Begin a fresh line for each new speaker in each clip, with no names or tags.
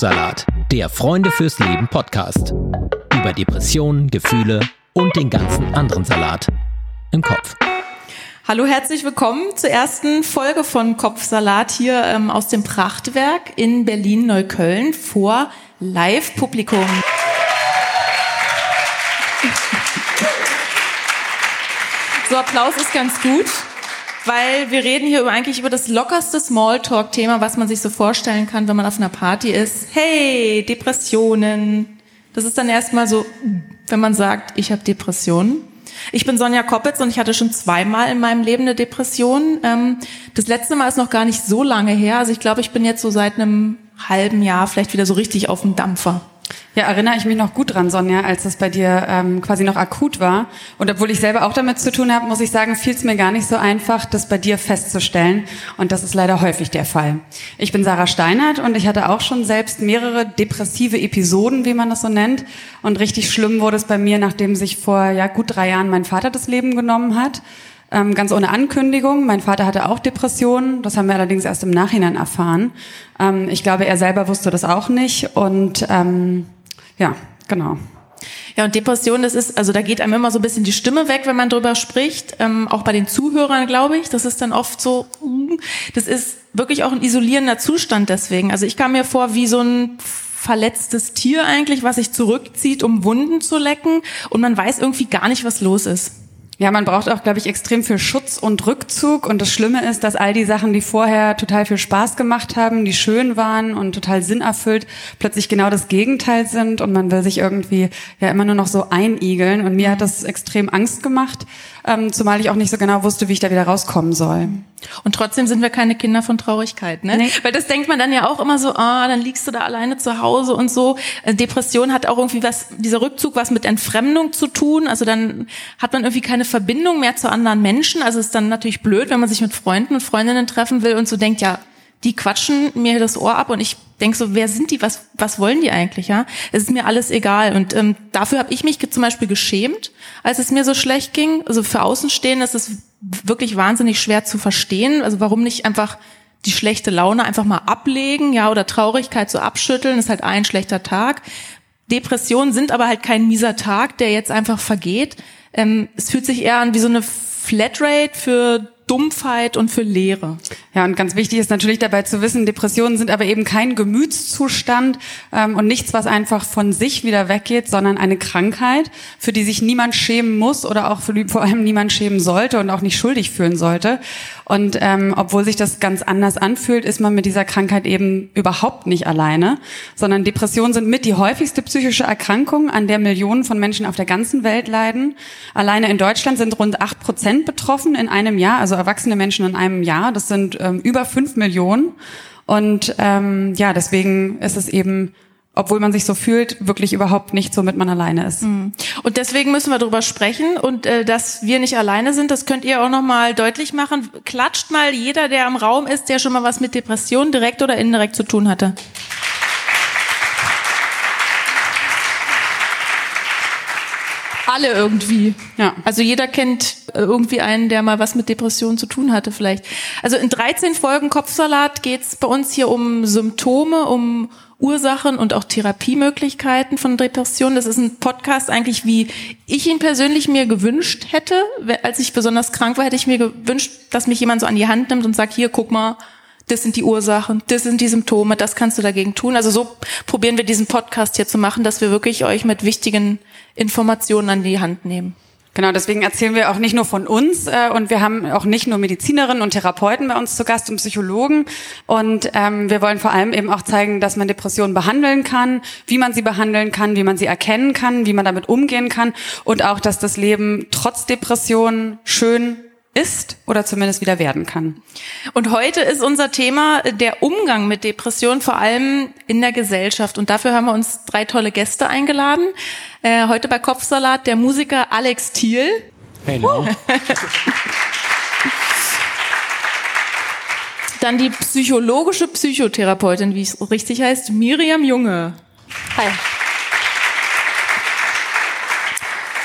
Kopfsalat, der Freunde fürs Leben Podcast. Über Depressionen, Gefühle und den ganzen anderen Salat im Kopf.
Hallo, herzlich willkommen zur ersten Folge von Kopfsalat hier ähm, aus dem Prachtwerk in Berlin-Neukölln vor Live-Publikum. So, Applaus ist ganz gut weil wir reden hier über, eigentlich über das lockerste Smalltalk-Thema, was man sich so vorstellen kann, wenn man auf einer Party ist. Hey, Depressionen. Das ist dann erstmal so, wenn man sagt, ich habe Depressionen. Ich bin Sonja Koppitz und ich hatte schon zweimal in meinem Leben eine Depression. Ähm, das letzte Mal ist noch gar nicht so lange her. Also ich glaube, ich bin jetzt so seit einem halben Jahr vielleicht wieder so richtig auf dem Dampfer.
Ja, erinnere ich mich noch gut dran, Sonja, als das bei dir ähm, quasi noch akut war. Und obwohl ich selber auch damit zu tun habe, muss ich sagen, fiel es mir gar nicht so einfach, das bei dir festzustellen. Und das ist leider häufig der Fall. Ich bin Sarah Steinert und ich hatte auch schon selbst mehrere depressive Episoden, wie man das so nennt. Und richtig schlimm wurde es bei mir, nachdem sich vor ja, gut drei Jahren mein Vater das Leben genommen hat. Ähm, ganz ohne Ankündigung. Mein Vater hatte auch Depressionen. Das haben wir allerdings erst im Nachhinein erfahren. Ähm, ich glaube, er selber wusste das auch nicht. Und ähm, ja, genau.
Ja, und Depression, das ist, also da geht einem immer so ein bisschen die Stimme weg, wenn man drüber spricht. Ähm, auch bei den Zuhörern, glaube ich. Das ist dann oft so, mm, das ist wirklich auch ein isolierender Zustand deswegen. Also ich kam mir vor wie so ein verletztes Tier eigentlich, was sich zurückzieht, um Wunden zu lecken. Und man weiß irgendwie gar nicht, was los ist.
Ja, man braucht auch, glaube ich, extrem viel Schutz und Rückzug. Und das Schlimme ist, dass all die Sachen, die vorher total viel Spaß gemacht haben, die schön waren und total sinnerfüllt, plötzlich genau das Gegenteil sind. Und man will sich irgendwie ja immer nur noch so einigeln. Und mir hat das extrem Angst gemacht, ähm, zumal ich auch nicht so genau wusste, wie ich da wieder rauskommen soll.
Und trotzdem sind wir keine Kinder von Traurigkeit, ne? Nee. Weil das denkt man dann ja auch immer so, ah, dann liegst du da alleine zu Hause und so. Äh, Depression hat auch irgendwie was, dieser Rückzug was mit Entfremdung zu tun. Also dann hat man irgendwie keine Verbindung mehr zu anderen Menschen. Also ist dann natürlich blöd, wenn man sich mit Freunden und Freundinnen treffen will und so denkt, ja, die quatschen mir das Ohr ab und ich denk so, wer sind die, was, was wollen die eigentlich, ja? Es ist mir alles egal. Und ähm, dafür habe ich mich zum Beispiel geschämt, als es mir so schlecht ging. Also für Außenstehende ist es wirklich wahnsinnig schwer zu verstehen. Also warum nicht einfach die schlechte Laune einfach mal ablegen, ja, oder Traurigkeit so abschütteln, ist halt ein schlechter Tag. Depressionen sind aber halt kein mieser Tag, der jetzt einfach vergeht. Ähm, es fühlt sich eher an wie so eine Flatrate für Dumpfheit und für Leere.
Ja, und ganz wichtig ist natürlich dabei zu wissen, Depressionen sind aber eben kein Gemütszustand ähm, und nichts, was einfach von sich wieder weggeht, sondern eine Krankheit, für die sich niemand schämen muss oder auch für die vor allem niemand schämen sollte und auch nicht schuldig fühlen sollte. Und ähm, obwohl sich das ganz anders anfühlt, ist man mit dieser Krankheit eben überhaupt nicht alleine, sondern Depressionen sind mit die häufigste psychische Erkrankung, an der Millionen von Menschen auf der ganzen Welt leiden. Alleine in Deutschland sind rund acht Prozent betroffen in einem Jahr, also erwachsene Menschen in einem Jahr. Das sind ähm, über fünf Millionen. Und ähm, ja, deswegen ist es eben obwohl man sich so fühlt, wirklich überhaupt nicht, womit man alleine ist. Mhm.
Und deswegen müssen wir darüber sprechen und äh, dass wir nicht alleine sind, das könnt ihr auch noch mal deutlich machen. Klatscht mal jeder, der im Raum ist, der schon mal was mit Depressionen direkt oder indirekt zu tun hatte. Alle irgendwie. Ja. Also jeder kennt äh, irgendwie einen, der mal was mit Depressionen zu tun hatte vielleicht. Also in 13 Folgen Kopfsalat geht's bei uns hier um Symptome, um Ursachen und auch Therapiemöglichkeiten von Depressionen. Das ist ein Podcast eigentlich, wie ich ihn persönlich mir gewünscht hätte. Als ich besonders krank war, hätte ich mir gewünscht, dass mich jemand so an die Hand nimmt und sagt, hier, guck mal, das sind die Ursachen, das sind die Symptome, das kannst du dagegen tun. Also so probieren wir diesen Podcast hier zu machen, dass wir wirklich euch mit wichtigen Informationen an die Hand nehmen.
Genau, deswegen erzählen wir auch nicht nur von uns äh, und wir haben auch nicht nur Medizinerinnen und Therapeuten bei uns zu Gast und Psychologen und ähm, wir wollen vor allem eben auch zeigen, dass man Depressionen behandeln kann, wie man sie behandeln kann, wie man sie erkennen kann, wie man damit umgehen kann und auch, dass das Leben trotz Depressionen schön ist oder zumindest wieder werden kann.
Und heute ist unser Thema der Umgang mit Depressionen, vor allem in der Gesellschaft. Und dafür haben wir uns drei tolle Gäste eingeladen. Äh, heute bei Kopfsalat der Musiker Alex Thiel. Hey, no. Dann die psychologische Psychotherapeutin, wie es richtig heißt, Miriam Junge. Hi.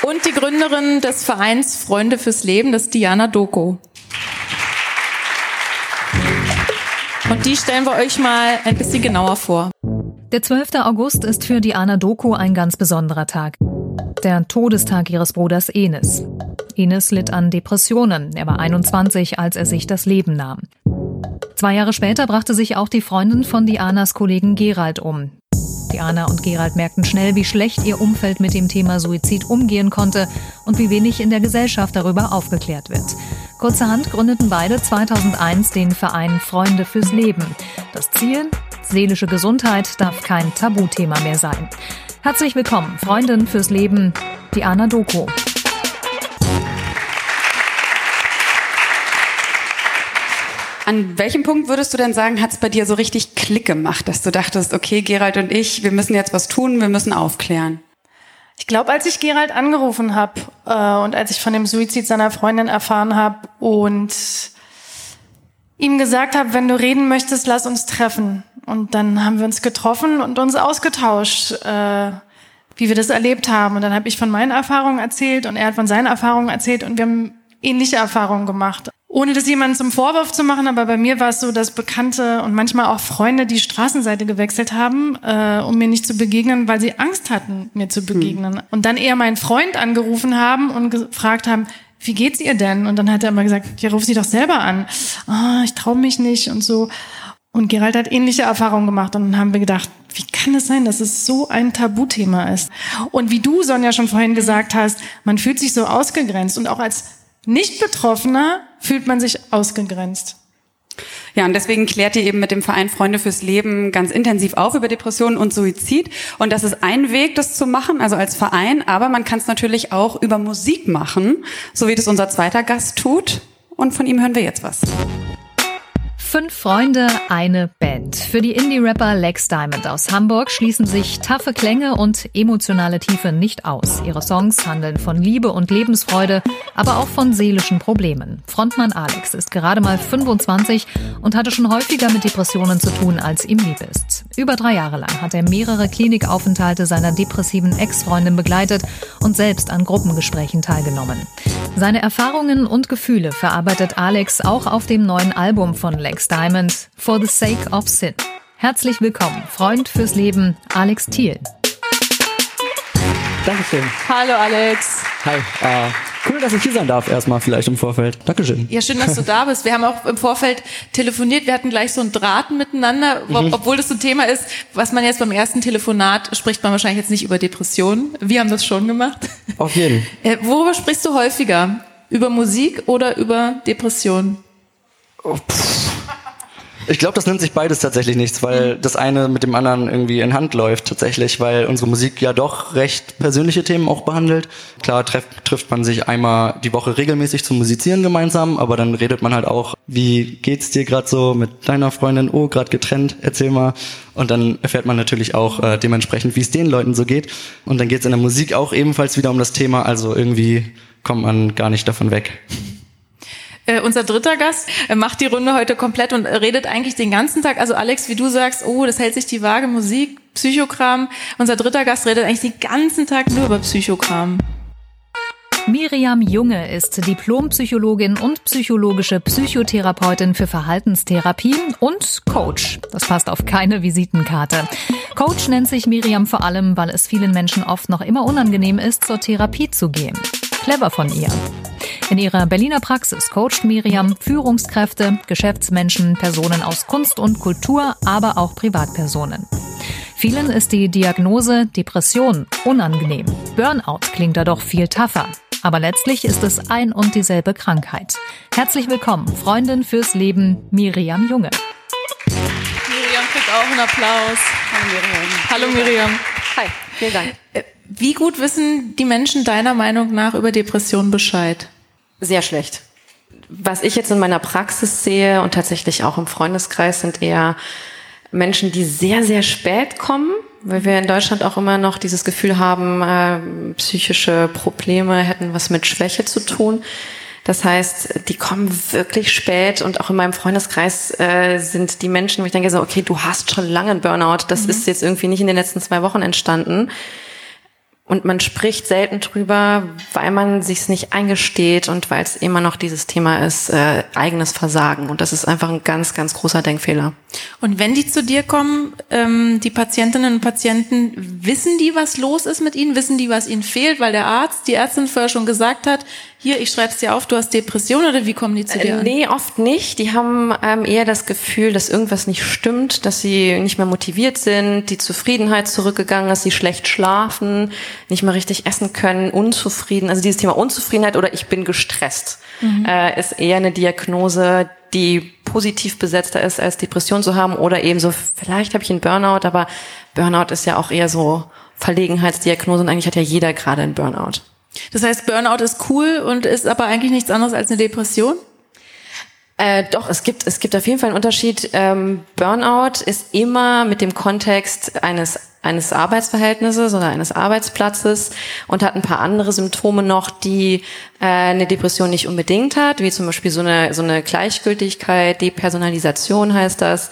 Und die Gründerin des Vereins Freunde fürs Leben, das ist Diana Doko. Und die stellen wir euch mal ein bisschen genauer vor.
Der 12. August ist für Diana Doku ein ganz besonderer Tag. Der Todestag ihres Bruders Enes. Enes litt an Depressionen. Er war 21, als er sich das Leben nahm. Zwei Jahre später brachte sich auch die Freundin von Dianas Kollegen Gerald um. Diana und Gerald merkten schnell, wie schlecht ihr Umfeld mit dem Thema Suizid umgehen konnte und wie wenig in der Gesellschaft darüber aufgeklärt wird. Kurzerhand gründeten beide 2001 den Verein Freunde fürs Leben. Das Ziel? Seelische Gesundheit darf kein Tabuthema mehr sein. Herzlich willkommen, Freundin fürs Leben, Diana Doku.
An welchem Punkt würdest du denn sagen, hat es bei dir so richtig Klick gemacht, dass du dachtest, okay, Gerald und ich, wir müssen jetzt was tun, wir müssen aufklären?
Ich glaube, als ich Gerald angerufen habe äh, und als ich von dem Suizid seiner Freundin erfahren habe und ihm gesagt habe, wenn du reden möchtest, lass uns treffen. Und dann haben wir uns getroffen und uns ausgetauscht, äh, wie wir das erlebt haben. Und dann habe ich von meinen Erfahrungen erzählt und er hat von seinen Erfahrungen erzählt und wir haben ähnliche Erfahrungen gemacht. Ohne das jemandem zum Vorwurf zu machen, aber bei mir war es so, dass Bekannte und manchmal auch Freunde die Straßenseite gewechselt haben, äh, um mir nicht zu begegnen, weil sie Angst hatten, mir zu begegnen. Hm. Und dann eher meinen Freund angerufen haben und gefragt haben, wie geht's ihr denn? Und dann hat er immer gesagt, ja, ruf sie doch selber an. Oh, ich traue mich nicht und so. Und Gerald hat ähnliche Erfahrungen gemacht und dann haben wir gedacht, wie kann es sein, dass es so ein Tabuthema ist? Und wie du, Sonja, schon vorhin gesagt hast, man fühlt sich so ausgegrenzt und auch als Nicht-Betroffener fühlt man sich ausgegrenzt.
Ja, und deswegen klärt ihr eben mit dem Verein Freunde fürs Leben ganz intensiv auf über Depressionen und Suizid. Und das ist ein Weg, das zu machen, also als Verein. Aber man kann es natürlich auch über Musik machen, so wie das unser zweiter Gast tut. Und von ihm hören wir jetzt was.
Fünf Freunde, eine Band. Für die Indie-Rapper Lex Diamond aus Hamburg schließen sich taffe Klänge und emotionale Tiefe nicht aus. Ihre Songs handeln von Liebe und Lebensfreude, aber auch von seelischen Problemen. Frontmann Alex ist gerade mal 25 und hatte schon häufiger mit Depressionen zu tun, als ihm lieb ist. Über drei Jahre lang hat er mehrere Klinikaufenthalte seiner depressiven Ex-Freundin begleitet und selbst an Gruppengesprächen teilgenommen. Seine Erfahrungen und Gefühle verarbeitet Alex auch auf dem neuen Album von Lex Alex Diamond, For the Sake of Sin. Herzlich willkommen, Freund fürs Leben, Alex Thiel.
Dankeschön.
Hallo Alex.
Hi. Uh, cool, dass ich hier sein darf, erstmal vielleicht im Vorfeld. Dankeschön.
Ja, schön, dass du da bist. Wir haben auch im Vorfeld telefoniert. Wir hatten gleich so ein Drahten miteinander, mhm. obwohl das so ein Thema ist, was man jetzt beim ersten Telefonat spricht man wahrscheinlich jetzt nicht über Depressionen. Wir haben das schon gemacht.
Auf jeden.
Äh, worüber sprichst du häufiger? Über Musik oder über Depressionen?
Oh, ich glaube, das nimmt sich beides tatsächlich nichts, weil das eine mit dem anderen irgendwie in Hand läuft tatsächlich, weil unsere Musik ja doch recht persönliche Themen auch behandelt. Klar treff, trifft man sich einmal die Woche regelmäßig zum Musizieren gemeinsam, aber dann redet man halt auch, wie geht's dir gerade so mit deiner Freundin? Oh, gerade getrennt, erzähl mal. Und dann erfährt man natürlich auch äh, dementsprechend, wie es den Leuten so geht. Und dann geht's in der Musik auch ebenfalls wieder um das Thema, also irgendwie kommt man gar nicht davon weg.
Äh, unser dritter Gast äh, macht die Runde heute komplett und redet eigentlich den ganzen Tag. Also Alex, wie du sagst, oh, das hält sich die Waage, Musik, Psychokram. Unser dritter Gast redet eigentlich den ganzen Tag nur über Psychokram.
Miriam Junge ist Diplompsychologin und psychologische Psychotherapeutin für Verhaltenstherapie und Coach. Das passt auf keine Visitenkarte. Coach nennt sich Miriam vor allem, weil es vielen Menschen oft noch immer unangenehm ist, zur Therapie zu gehen. Clever von ihr. In ihrer Berliner Praxis coacht Miriam Führungskräfte, Geschäftsmenschen, Personen aus Kunst und Kultur, aber auch Privatpersonen. Vielen ist die Diagnose Depression unangenehm. Burnout klingt da doch viel tougher. Aber letztlich ist es ein und dieselbe Krankheit. Herzlich willkommen, Freundin fürs Leben, Miriam Junge.
Miriam kriegt auch einen Applaus.
Hallo Miriam.
Hallo Miriam.
Hi, vielen Dank.
Wie gut wissen die Menschen deiner Meinung nach über Depressionen Bescheid?
Sehr schlecht. Was ich jetzt in meiner Praxis sehe und tatsächlich auch im Freundeskreis sind eher Menschen, die sehr, sehr spät kommen, weil wir in Deutschland auch immer noch dieses Gefühl haben, äh, psychische Probleme hätten was mit Schwäche zu tun. Das heißt, die kommen wirklich spät und auch in meinem Freundeskreis äh, sind die Menschen, wo ich denke so, okay, du hast schon lange einen Burnout, das mhm. ist jetzt irgendwie nicht in den letzten zwei Wochen entstanden und man spricht selten drüber, weil man sich's nicht eingesteht und weil es immer noch dieses Thema ist, äh, eigenes Versagen. Und das ist einfach ein ganz, ganz großer Denkfehler.
Und wenn die zu dir kommen, ähm, die Patientinnen und Patienten, wissen die, was los ist mit ihnen? Wissen die, was ihnen fehlt? Weil der Arzt, die Ärztin vorher schon gesagt hat, hier, ich schreib's dir auf, du hast Depression oder wie kommen die zu dir?
Äh, nee, oft nicht. Die haben ähm, eher das Gefühl, dass irgendwas nicht stimmt, dass sie nicht mehr motiviert sind, die Zufriedenheit zurückgegangen ist, sie schlecht schlafen, nicht mehr richtig essen können, unzufrieden. Also dieses Thema Unzufriedenheit oder ich bin gestresst mhm. äh, ist eher eine Diagnose, die positiv besetzter ist, als Depression zu haben oder eben so, vielleicht habe ich einen Burnout, aber Burnout ist ja auch eher so Verlegenheitsdiagnose und eigentlich hat ja jeder gerade einen Burnout.
Das heißt, Burnout ist cool und ist aber eigentlich nichts anderes als eine Depression?
Äh, doch, es gibt, es gibt auf jeden Fall einen Unterschied. Ähm, Burnout ist immer mit dem Kontext eines, eines Arbeitsverhältnisses oder eines Arbeitsplatzes und hat ein paar andere Symptome noch, die äh, eine Depression nicht unbedingt hat, wie zum Beispiel so eine, so eine Gleichgültigkeit, Depersonalisation heißt das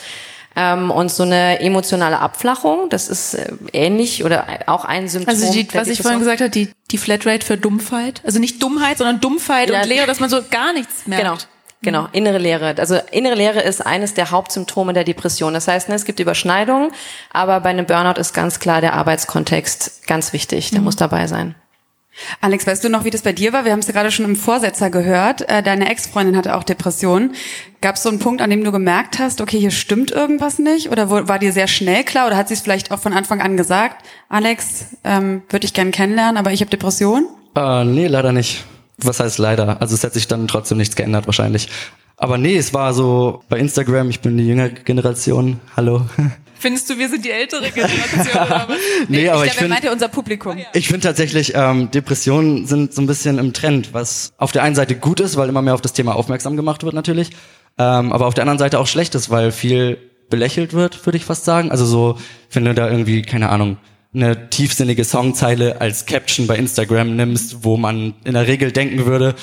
ähm, und so eine emotionale Abflachung. Das ist äh, ähnlich oder auch ein Symptom.
Also die, was ich vorhin gesagt habe, die, die Flatrate für Dumpfheit. Also nicht Dummheit, sondern Dumpfheit ja. und Leere, dass man so gar nichts merkt.
Genau. Genau, innere Leere. Also innere Leere ist eines der Hauptsymptome der Depression. Das heißt, ne, es gibt Überschneidungen, aber bei einem Burnout ist ganz klar der Arbeitskontext ganz wichtig. Der mhm. muss dabei sein.
Alex, weißt du noch, wie das bei dir war? Wir haben es ja gerade schon im Vorsetzer gehört. Äh, deine Ex-Freundin hatte auch Depressionen. Gab es so einen Punkt, an dem du gemerkt hast, okay, hier stimmt irgendwas nicht? Oder war dir sehr schnell klar? Oder hat sie es vielleicht auch von Anfang an gesagt? Alex, ähm, würde ich gern kennenlernen, aber ich habe Depressionen?
Äh, nee, leider nicht. Was heißt leider? Also es hat sich dann trotzdem nichts geändert wahrscheinlich. Aber nee, es war so bei Instagram, ich bin die jüngere Generation, hallo.
Findest du, wir sind die ältere Generation oder was?
nee, nee, aber ich,
ich
finde,
meinte unser Publikum.
Ich finde tatsächlich, ähm, Depressionen sind so ein bisschen im Trend, was auf der einen Seite gut ist, weil immer mehr auf das Thema aufmerksam gemacht wird natürlich, ähm, aber auf der anderen Seite auch schlecht ist, weil viel belächelt wird, würde ich fast sagen. Also so, wenn du da irgendwie, keine Ahnung, eine tiefsinnige Songzeile als Caption bei Instagram nimmst, wo man in der Regel denken würde,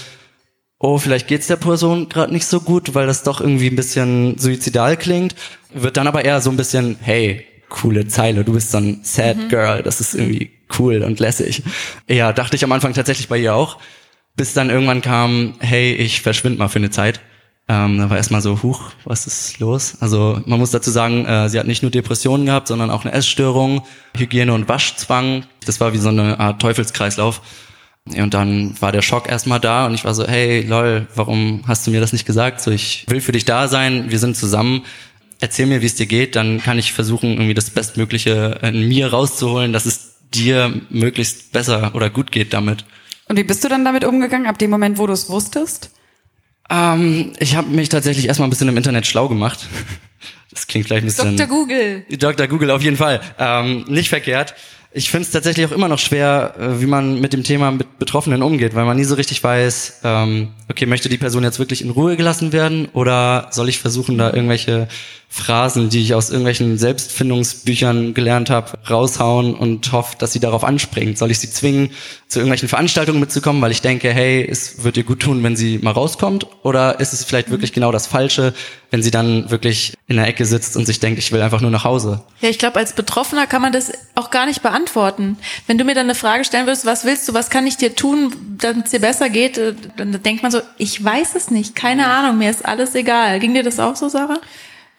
oh, vielleicht geht's der Person gerade nicht so gut, weil das doch irgendwie ein bisschen suizidal klingt, wird dann aber eher so ein bisschen, hey, coole Zeile, du bist so ein Sad mhm. Girl, das ist irgendwie cool und lässig. Ja, dachte ich am Anfang tatsächlich bei ihr auch, bis dann irgendwann kam, hey, ich verschwind mal für eine Zeit. Ähm, da war erstmal so, huch, was ist los? Also man muss dazu sagen, äh, sie hat nicht nur Depressionen gehabt, sondern auch eine Essstörung, Hygiene- und Waschzwang. Das war wie so eine Art Teufelskreislauf. Und dann war der Schock erstmal da und ich war so, hey, lol, warum hast du mir das nicht gesagt? So, ich will für dich da sein, wir sind zusammen. Erzähl mir, wie es dir geht, dann kann ich versuchen, irgendwie das Bestmögliche in mir rauszuholen, dass es dir möglichst besser oder gut geht damit.
Und wie bist du dann damit umgegangen, ab dem Moment, wo du es wusstest?
Ähm, ich habe mich tatsächlich erstmal ein bisschen im Internet schlau gemacht. Das klingt gleich ein bisschen...
Dr. Google.
Dr. Google, auf jeden Fall. Ähm, nicht verkehrt. Ich finde es tatsächlich auch immer noch schwer, äh, wie man mit dem Thema mit Betroffenen umgeht, weil man nie so richtig weiß, ähm, okay, möchte die Person jetzt wirklich in Ruhe gelassen werden oder soll ich versuchen, da irgendwelche Phrasen, die ich aus irgendwelchen Selbstfindungsbüchern gelernt habe, raushauen und hoffe, dass sie darauf anspringt. Soll ich sie zwingen, zu irgendwelchen Veranstaltungen mitzukommen, weil ich denke, hey, es wird ihr gut tun, wenn sie mal rauskommt? Oder ist es vielleicht wirklich genau das Falsche, wenn sie dann wirklich in der Ecke sitzt und sich denkt, ich will einfach nur nach Hause?
Ja, ich glaube, als Betroffener kann man das auch gar nicht beantworten. Wenn du mir dann eine Frage stellen würdest, was willst du, was kann ich dir tun, damit es dir besser geht, äh, dann denkt man so, ich weiß es nicht, keine Ahnung, mir ist alles egal. Ging dir das auch so, Sarah?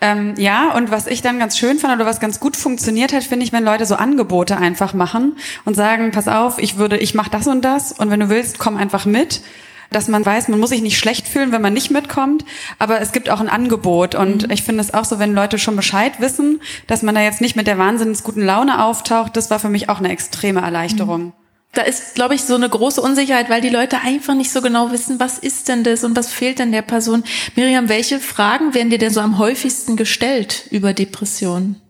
Ähm, ja, und was ich dann ganz schön fand oder was ganz gut funktioniert hat, finde ich, wenn Leute so Angebote einfach machen und sagen, pass auf, ich würde, ich mache das und das und wenn du willst, komm einfach mit. Dass man weiß, man muss sich nicht schlecht fühlen, wenn man nicht mitkommt, aber es gibt auch ein Angebot. Und mhm. ich finde es auch so, wenn Leute schon Bescheid wissen, dass man da jetzt nicht mit der wahnsinnig guten Laune auftaucht, das war für mich auch eine extreme Erleichterung. Mhm
da ist, glaube ich, so eine große Unsicherheit, weil die Leute einfach nicht so genau wissen, was ist denn das und was fehlt denn der Person. Miriam, welche Fragen werden dir denn so am häufigsten gestellt über Depressionen?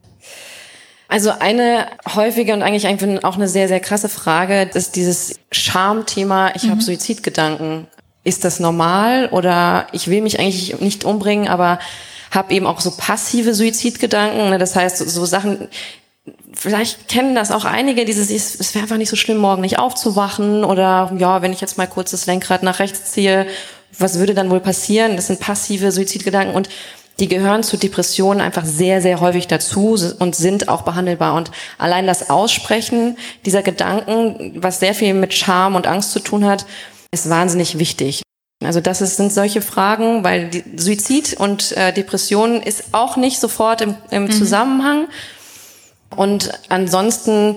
Also eine häufige und eigentlich auch eine sehr, sehr krasse Frage ist dieses Schamthema, ich mhm. habe Suizidgedanken. Ist das normal oder ich will mich eigentlich nicht umbringen, aber habe eben auch so passive Suizidgedanken. Ne? Das heißt, so Sachen, vielleicht kennen das auch einige, dieses, es wäre einfach nicht so schlimm, morgen nicht aufzuwachen oder ja, wenn ich jetzt mal kurz das Lenkrad nach rechts ziehe, was würde dann wohl passieren? Das sind passive Suizidgedanken und die gehören zu Depressionen einfach sehr, sehr häufig dazu und sind auch behandelbar. Und allein das Aussprechen dieser Gedanken, was sehr viel mit Scham und Angst zu tun hat, ist wahnsinnig wichtig. Also das ist, sind solche Fragen, weil Suizid und äh, Depression ist auch nicht sofort im, im mhm. Zusammenhang. Und ansonsten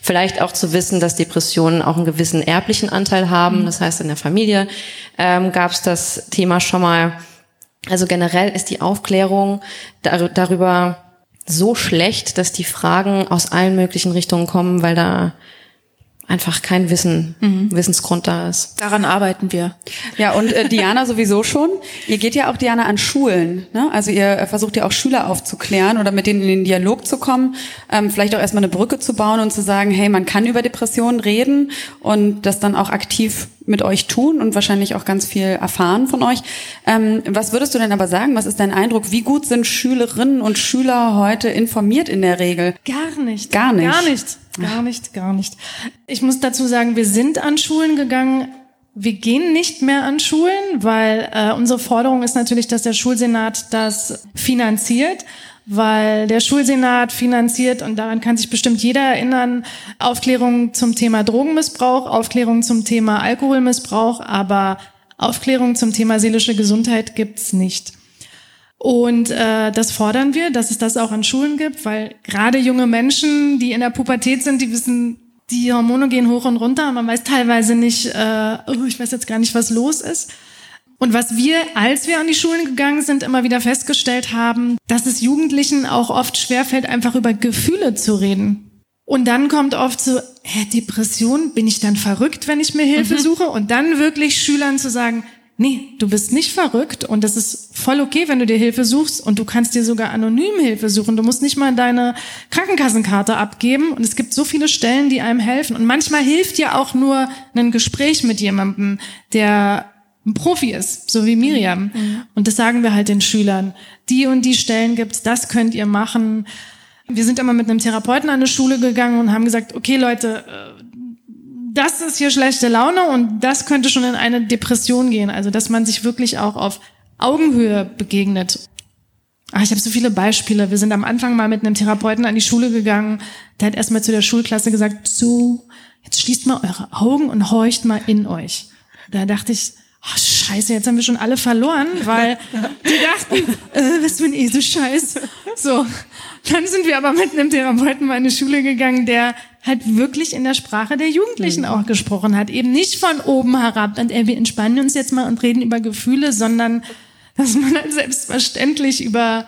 vielleicht auch zu wissen, dass Depressionen auch einen gewissen erblichen Anteil haben. Mhm. Das heißt, in der Familie ähm, gab es das Thema schon mal. Also generell ist die Aufklärung dar darüber so schlecht, dass die Fragen aus allen möglichen Richtungen kommen, weil da einfach kein Wissen, mhm. Wissensgrund da ist.
Daran arbeiten wir.
Ja, und äh, Diana sowieso schon. Ihr geht ja auch, Diana, an Schulen. Ne? Also ihr versucht ja auch Schüler aufzuklären oder mit denen in den Dialog zu kommen, ähm, vielleicht auch erstmal eine Brücke zu bauen und zu sagen, hey, man kann über Depressionen reden und das dann auch aktiv mit euch tun und wahrscheinlich auch ganz viel erfahren von euch. Ähm, was würdest du denn aber sagen? Was ist dein Eindruck? Wie gut sind Schülerinnen und Schüler heute informiert in der Regel?
Gar nicht.
Gar nicht.
Gar nicht. Gar nicht, gar nicht. Ich muss dazu sagen, wir sind an Schulen gegangen. Wir gehen nicht mehr an Schulen, weil äh, unsere Forderung ist natürlich, dass der Schulsenat das finanziert weil der Schulsenat finanziert, und daran kann sich bestimmt jeder erinnern, Aufklärung zum Thema Drogenmissbrauch, Aufklärung zum Thema Alkoholmissbrauch, aber Aufklärung zum Thema seelische Gesundheit gibt's nicht. Und äh, das fordern wir, dass es das auch an Schulen gibt, weil gerade junge Menschen, die in der Pubertät sind, die wissen, die Hormone gehen hoch und runter. Man weiß teilweise nicht, äh, oh, ich weiß jetzt gar nicht, was los ist. Und was wir, als wir an die Schulen gegangen sind, immer wieder festgestellt haben, dass es Jugendlichen auch oft schwerfällt, einfach über Gefühle zu reden. Und dann kommt oft so, hä, Depression, bin ich dann verrückt, wenn ich mir Hilfe mhm. suche? Und dann wirklich Schülern zu sagen, nee, du bist nicht verrückt und das ist voll okay, wenn du dir Hilfe suchst und du kannst dir sogar anonym Hilfe suchen. Du musst nicht mal deine Krankenkassenkarte abgeben und es gibt so viele Stellen, die einem helfen. Und manchmal hilft ja auch nur ein Gespräch mit jemandem, der ein Profi ist, so wie Miriam. Mhm. Und das sagen wir halt den Schülern. Die und die Stellen gibt's, das könnt ihr machen. Wir sind immer mit einem Therapeuten an eine Schule gegangen und haben gesagt, okay Leute, äh, das ist hier schlechte Laune und das könnte schon in eine Depression gehen. Also, dass man sich wirklich auch auf Augenhöhe begegnet. Ach, ich habe so viele Beispiele. Wir sind am Anfang mal mit einem Therapeuten an die Schule gegangen. Der hat erstmal zu der Schulklasse gesagt, so, jetzt schließt mal eure Augen und horcht mal in euch. Da dachte ich, oh, scheiße, jetzt haben wir schon alle verloren, weil die dachten, äh, was für ein Esel-Scheiß. So, dann sind wir aber mit einem Therapeuten mal in eine Schule gegangen, der halt wirklich in der Sprache der Jugendlichen mhm. auch gesprochen hat. Eben nicht von oben herab, und äh, wir entspannen uns jetzt mal und reden über Gefühle, sondern dass man halt selbstverständlich über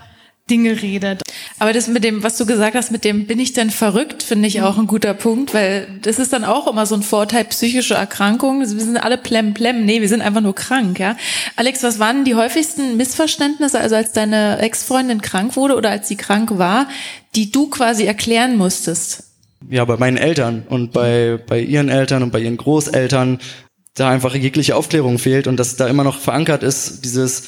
Dinge redet.
Aber das mit dem, was du gesagt hast, mit dem bin ich denn verrückt, finde ich auch ein guter Punkt, weil das ist dann auch immer so ein Vorteil psychische Erkrankungen. Wir sind alle plem plem. Nee, wir sind einfach nur krank, ja. Alex, was waren die häufigsten Missverständnisse, also als deine Ex-Freundin krank wurde oder als sie krank war, die du quasi erklären musstest?
Ja, bei meinen Eltern und bei, bei ihren Eltern und bei ihren Großeltern da einfach jegliche Aufklärung fehlt und dass da immer noch verankert ist, dieses,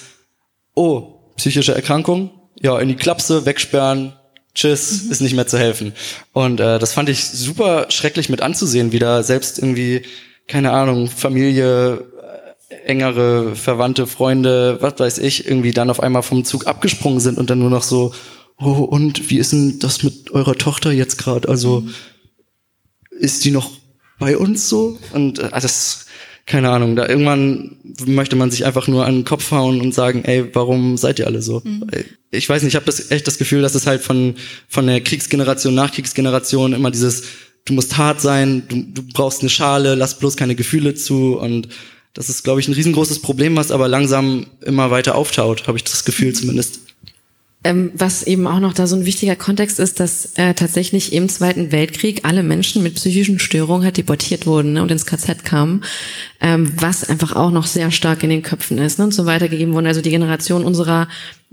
oh, psychische Erkrankung, ja, in die Klapse, wegsperren, tschüss, mhm. ist nicht mehr zu helfen. Und äh, das fand ich super schrecklich mit anzusehen, wie da selbst irgendwie, keine Ahnung, Familie, äh, engere Verwandte, Freunde, was weiß ich, irgendwie dann auf einmal vom Zug abgesprungen sind und dann nur noch so, oh, und wie ist denn das mit eurer Tochter jetzt gerade? Also mhm. ist die noch bei uns so? Und äh, das keine Ahnung, da irgendwann möchte man sich einfach nur an den Kopf hauen und sagen, ey, warum seid ihr alle so? Mhm. Ich weiß nicht, ich habe das echt das Gefühl, dass es halt von von der Kriegsgeneration, Nachkriegsgeneration immer dieses du musst hart sein, du, du brauchst eine Schale, lass bloß keine Gefühle zu und das ist glaube ich ein riesengroßes Problem, was aber langsam immer weiter auftaut, habe ich das Gefühl zumindest.
Ähm, was eben auch noch da so ein wichtiger Kontext ist, dass äh, tatsächlich im Zweiten Weltkrieg alle Menschen mit psychischen Störungen halt deportiert wurden ne, und ins KZ kamen, ähm, was einfach auch noch sehr stark in den Köpfen ist ne, und so weitergegeben wurden. Also die Generation unserer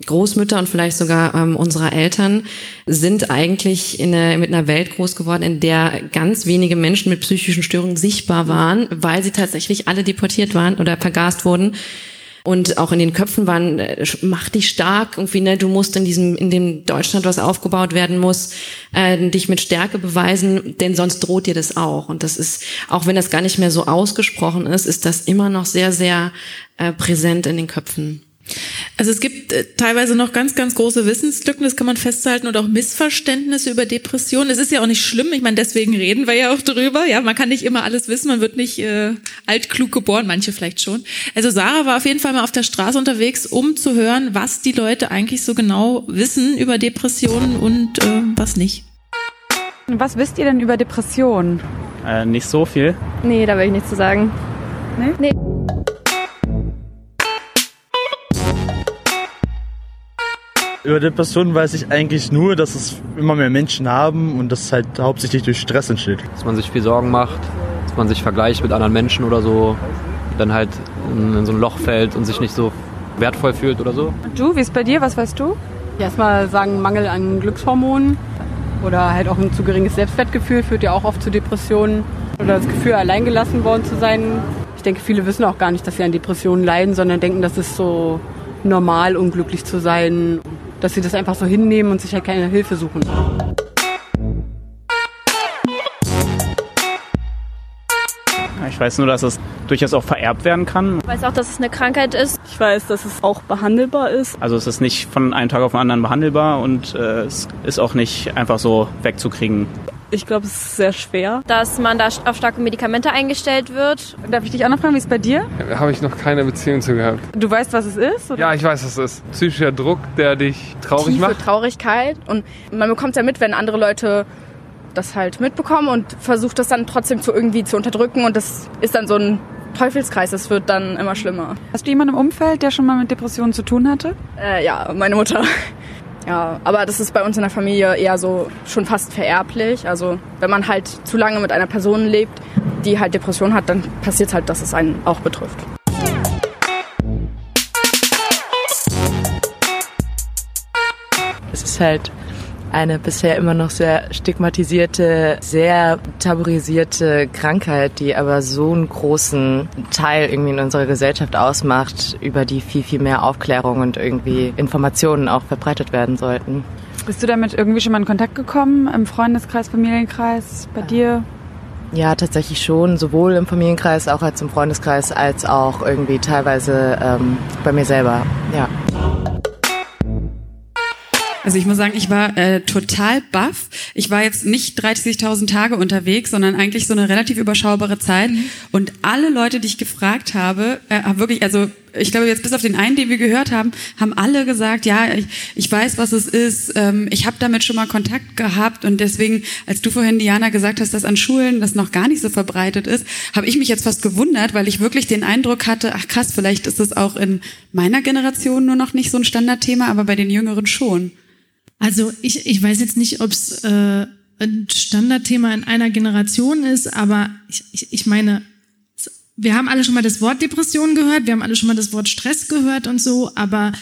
Großmütter und vielleicht sogar ähm, unserer Eltern sind eigentlich in eine, mit einer Welt groß geworden, in der ganz wenige Menschen mit psychischen Störungen sichtbar waren, weil sie tatsächlich alle deportiert waren oder vergast wurden und auch in den Köpfen waren, äh, mach dich stark, irgendwie, ne, du musst in diesem, in dem Deutschland, was aufgebaut werden muss, äh, dich mit Stärke beweisen, denn sonst droht dir das auch. Und das ist, auch wenn das gar nicht mehr so ausgesprochen ist, ist das immer noch sehr, sehr äh, präsent in den Köpfen.
Also es gibt äh, teilweise noch ganz, ganz große Wissenslücken, das kann man festhalten, und auch Missverständnisse über Depressionen. Es ist ja auch nicht schlimm, ich meine, deswegen reden wir ja auch drüber. Ja, man kann nicht immer alles wissen, man wird nicht äh, altklug geboren, manche vielleicht schon. Also Sarah war auf jeden Fall mal auf der Straße unterwegs, um zu hören, was die Leute eigentlich so genau wissen über Depressionen und äh, was nicht.
Was wisst ihr denn über Depressionen?
Äh, nicht so viel.
Nee, da will ich nichts zu sagen.
Nee?
Nee.
Über Depressionen weiß ich eigentlich nur, dass es immer mehr Menschen haben und das halt hauptsächlich durch Stress entsteht.
Dass man sich viel Sorgen macht, dass man sich vergleicht mit anderen Menschen oder so, dann halt in, in so ein Loch fällt und sich nicht so wertvoll fühlt oder so.
Und du, wie ist bei dir? Was weißt du?
Erstmal sagen Mangel an Glückshormonen oder halt auch ein zu geringes Selbstwertgefühl führt ja auch oft zu Depressionen oder das Gefühl, alleingelassen worden zu sein. Ich denke, viele wissen auch gar nicht, dass sie an Depressionen leiden, sondern denken, das ist so normal, unglücklich zu sein, dass sie das einfach so hinnehmen und sich halt keine Hilfe suchen.
Ich weiß nur, dass es durchaus auch vererbt werden kann.
Ich weiß auch, dass es eine Krankheit ist.
Ich weiß, dass es auch behandelbar ist.
Also es ist nicht von einem Tag auf den anderen behandelbar und äh, es ist auch nicht einfach so wegzukriegen.
Ich glaube, es ist sehr schwer.
Dass man da auf starke Medikamente eingestellt wird.
Darf ich dich auch noch fragen, wie es bei dir?
Habe ich noch keine Beziehung zu gehabt.
Du weißt, was es ist? Oder?
Ja, ich weiß, was es ist. Psychischer Druck, der dich traurig
Tiefe
macht.
Traurigkeit und man bekommt ja mit, wenn andere Leute das halt mitbekommen und versucht das dann trotzdem zu irgendwie zu unterdrücken und das ist dann so ein Teufelskreis, das wird dann immer schlimmer.
Hast du jemanden im Umfeld, der schon mal mit Depressionen zu tun hatte?
Äh, ja, meine Mutter. Ja, aber das ist bei uns in der Familie eher so schon fast vererblich. Also wenn man halt zu lange mit einer Person lebt, die halt Depression hat, dann passiert halt, dass es einen auch betrifft.
Es ist halt eine bisher immer noch sehr stigmatisierte, sehr tabuisierte Krankheit, die aber so einen großen Teil irgendwie in unserer Gesellschaft ausmacht, über die viel, viel mehr Aufklärung und irgendwie Informationen auch verbreitet werden sollten.
Bist du damit irgendwie schon mal in Kontakt gekommen? Im Freundeskreis, Familienkreis, bei dir?
Ja, tatsächlich schon, sowohl im Familienkreis auch als im Freundeskreis, als auch irgendwie teilweise ähm, bei mir selber, ja.
Also ich muss sagen, ich war äh, total baff. Ich war jetzt nicht 30.000 Tage unterwegs, sondern eigentlich so eine relativ überschaubare Zeit. Mhm. Und alle Leute, die ich gefragt habe, äh, haben wirklich, also ich glaube jetzt bis auf den einen, den wir gehört haben, haben alle gesagt, ja, ich, ich weiß, was es ist. Ähm, ich habe damit schon mal Kontakt gehabt und deswegen, als du vorhin Diana gesagt hast, dass an Schulen das noch gar nicht so verbreitet ist, habe ich mich jetzt fast gewundert, weil ich wirklich den Eindruck hatte, ach krass, vielleicht ist es auch in meiner Generation nur noch nicht so ein Standardthema, aber bei den Jüngeren schon.
Also ich, ich weiß jetzt nicht, ob es äh, ein Standardthema in einer Generation ist, aber ich, ich, ich meine, wir haben alle schon mal das Wort Depression gehört, wir haben alle schon mal das Wort Stress gehört und so, aber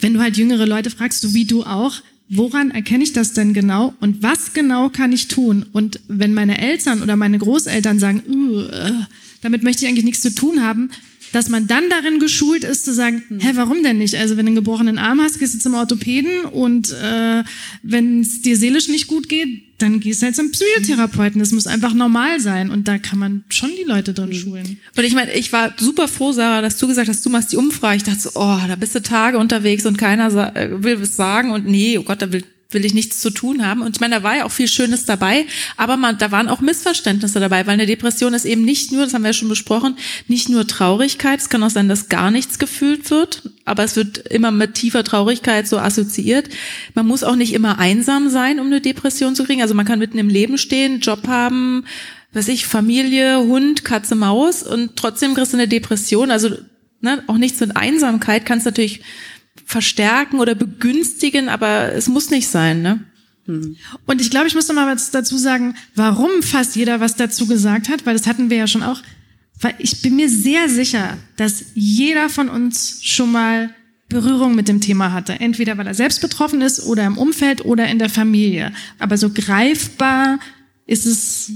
wenn du halt jüngere Leute fragst, so wie du auch, woran erkenne ich das denn genau und was genau kann ich tun? Und wenn meine Eltern oder meine Großeltern sagen, uh, damit möchte ich eigentlich nichts zu tun haben, dass man dann darin geschult ist zu sagen, hm. hä, warum denn nicht? Also wenn du einen gebrochenen Arm hast, gehst du zum Orthopäden und äh, wenn es dir seelisch nicht gut geht, dann gehst du halt zum Psychotherapeuten. Das muss einfach normal sein und da kann man schon die Leute drin hm. schulen. Und ich meine, ich war super froh, Sarah, dass du gesagt hast, du machst die Umfrage. Ich dachte so, oh, da bist du Tage unterwegs und keiner äh, will was sagen und nee, oh Gott, da will will ich nichts zu tun haben. Und ich meine, da war ja auch viel Schönes dabei, aber man, da waren auch Missverständnisse dabei, weil eine Depression ist eben nicht nur, das haben wir ja schon besprochen, nicht nur Traurigkeit. Es kann auch sein, dass gar nichts gefühlt wird, aber es wird immer mit tiefer Traurigkeit so assoziiert. Man muss auch nicht immer einsam sein, um eine Depression zu kriegen. Also man kann mitten im Leben stehen, Job haben, weiß ich, Familie, Hund, Katze, Maus und trotzdem kriegst du eine Depression. Also ne, auch nichts mit Einsamkeit kannst natürlich verstärken oder begünstigen, aber es muss nicht sein, ne? Hm. Und ich glaube, ich muss noch mal was dazu sagen, warum fast jeder was dazu gesagt hat, weil das hatten wir ja schon auch. Weil ich bin mir sehr sicher, dass jeder von uns schon mal Berührung mit dem Thema hatte. Entweder weil er selbst betroffen ist oder im Umfeld oder in der Familie. Aber so greifbar ist es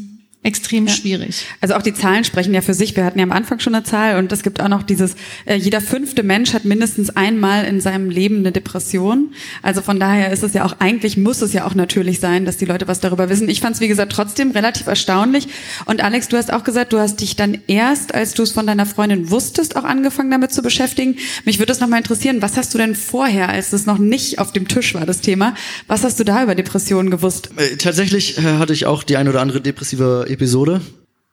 extrem ja. schwierig.
Also auch die Zahlen sprechen ja für sich. Wir hatten ja am Anfang schon eine Zahl und es gibt auch noch dieses, äh, jeder fünfte Mensch hat mindestens einmal in seinem Leben eine Depression. Also von daher ist es ja auch, eigentlich muss es ja auch natürlich sein, dass die Leute was darüber wissen. Ich fand es, wie gesagt, trotzdem relativ erstaunlich. Und Alex, du hast auch gesagt, du hast dich dann erst, als du es von deiner Freundin wusstest, auch angefangen damit zu beschäftigen. Mich würde es nochmal interessieren, was hast du denn vorher, als es noch nicht auf dem Tisch war, das Thema, was hast du da über Depressionen gewusst?
Äh, tatsächlich äh, hatte ich auch die ein oder andere depressive Episode.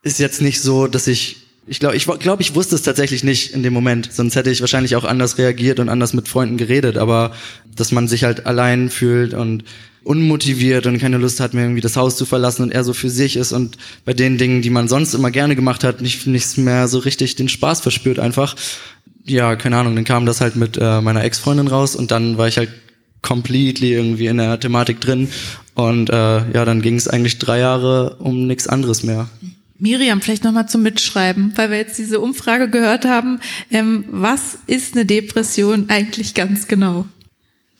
Ist jetzt nicht so, dass ich ich glaube, ich, glaub, ich wusste es tatsächlich nicht in dem Moment. Sonst hätte ich wahrscheinlich auch anders reagiert und anders mit Freunden geredet. Aber dass man sich halt allein fühlt und unmotiviert und keine Lust hat, mehr irgendwie das Haus zu verlassen und er so für sich ist und bei den Dingen, die man sonst immer gerne gemacht hat, nicht nichts mehr so richtig den Spaß verspürt einfach. Ja, keine Ahnung, dann kam das halt mit äh, meiner Ex-Freundin raus und dann war ich halt completely irgendwie in der Thematik drin und äh, ja, dann ging es eigentlich drei Jahre um nichts anderes mehr.
Miriam, vielleicht nochmal zum Mitschreiben, weil wir jetzt diese Umfrage gehört haben. Ähm, was ist eine Depression eigentlich ganz genau?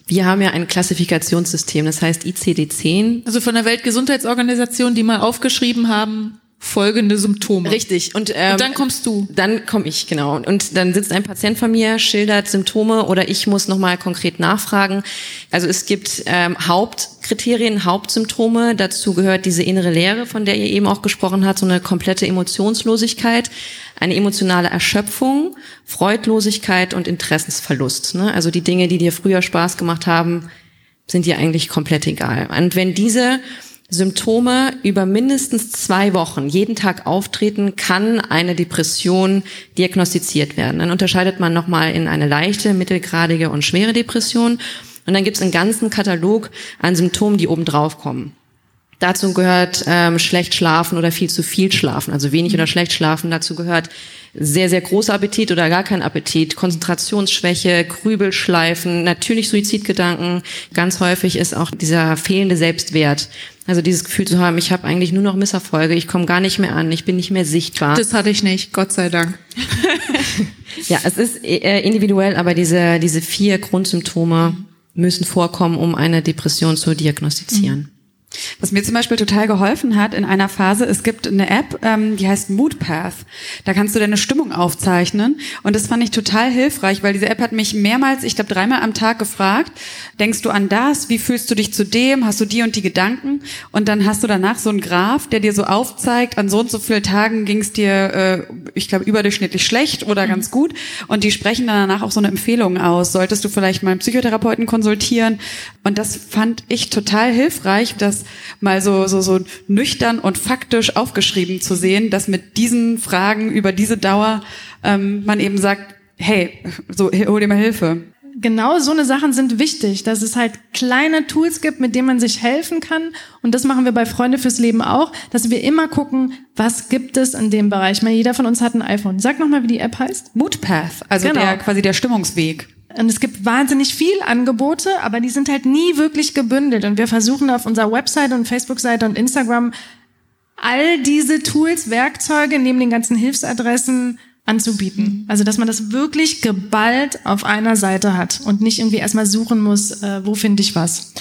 Wir haben ja ein Klassifikationssystem, das heißt ICD-10.
Also von der Weltgesundheitsorganisation, die mal aufgeschrieben haben, folgende Symptome.
Richtig.
Und, ähm, und dann kommst du.
Dann komme ich, genau. Und dann sitzt ein Patient von mir, schildert Symptome oder ich muss nochmal konkret nachfragen. Also es gibt ähm, Hauptkriterien, Hauptsymptome. Dazu gehört diese innere Leere, von der ihr eben auch gesprochen habt, so eine komplette Emotionslosigkeit, eine emotionale Erschöpfung, Freudlosigkeit und Interessensverlust. Ne? Also die Dinge, die dir früher Spaß gemacht haben, sind dir eigentlich komplett egal. Und wenn diese Symptome über mindestens zwei Wochen jeden Tag auftreten, kann eine Depression diagnostiziert werden. Dann unterscheidet man nochmal in eine leichte, mittelgradige und schwere Depression. Und dann gibt es einen ganzen Katalog an Symptomen, die oben drauf kommen. Dazu gehört ähm, schlecht schlafen oder viel zu viel schlafen, also wenig oder schlecht schlafen. Dazu gehört sehr, sehr großer Appetit oder gar kein Appetit, Konzentrationsschwäche, Grübelschleifen, natürlich Suizidgedanken. Ganz häufig ist auch dieser fehlende Selbstwert. Also dieses Gefühl zu haben, ich habe eigentlich nur noch Misserfolge, ich komme gar nicht mehr an, ich bin nicht mehr sichtbar.
Das hatte ich nicht, Gott sei Dank.
ja, es ist äh, individuell, aber diese, diese vier Grundsymptome müssen vorkommen, um eine Depression zu diagnostizieren. Mhm.
Was mir zum Beispiel total geholfen hat in einer Phase, es gibt eine App, ähm, die heißt Moodpath. Da kannst du deine Stimmung aufzeichnen. Und das fand ich total hilfreich, weil diese App hat mich mehrmals, ich glaube dreimal am Tag gefragt, denkst du an das? Wie fühlst du dich zu dem? Hast du die und die Gedanken? Und dann hast du danach so einen Graph, der dir so aufzeigt, an so und so vielen Tagen ging es dir, äh, ich glaube, überdurchschnittlich schlecht oder ganz gut. Und die sprechen dann danach auch so eine Empfehlung aus. Solltest du vielleicht mal einen Psychotherapeuten konsultieren? Und das fand ich total hilfreich, dass mal so, so, so nüchtern und faktisch aufgeschrieben zu sehen, dass mit diesen Fragen über diese Dauer ähm, man eben sagt, hey, so hol dir mal Hilfe.
Genau so eine Sachen sind wichtig, dass es halt kleine Tools gibt, mit denen man sich helfen kann. Und das machen wir bei Freunde fürs Leben auch, dass wir immer gucken, was gibt es in dem Bereich. Meine, jeder von uns hat ein iPhone. Sag nochmal, wie die App heißt.
Moodpath, also genau. der, quasi der Stimmungsweg.
Und es gibt wahnsinnig viel Angebote, aber die sind halt nie wirklich gebündelt. Und wir versuchen auf unserer Website und Facebook-Seite und Instagram all diese Tools, Werkzeuge neben den ganzen Hilfsadressen anzubieten. Also dass man das wirklich geballt auf einer Seite hat und nicht irgendwie erstmal suchen muss, äh, wo finde ich was.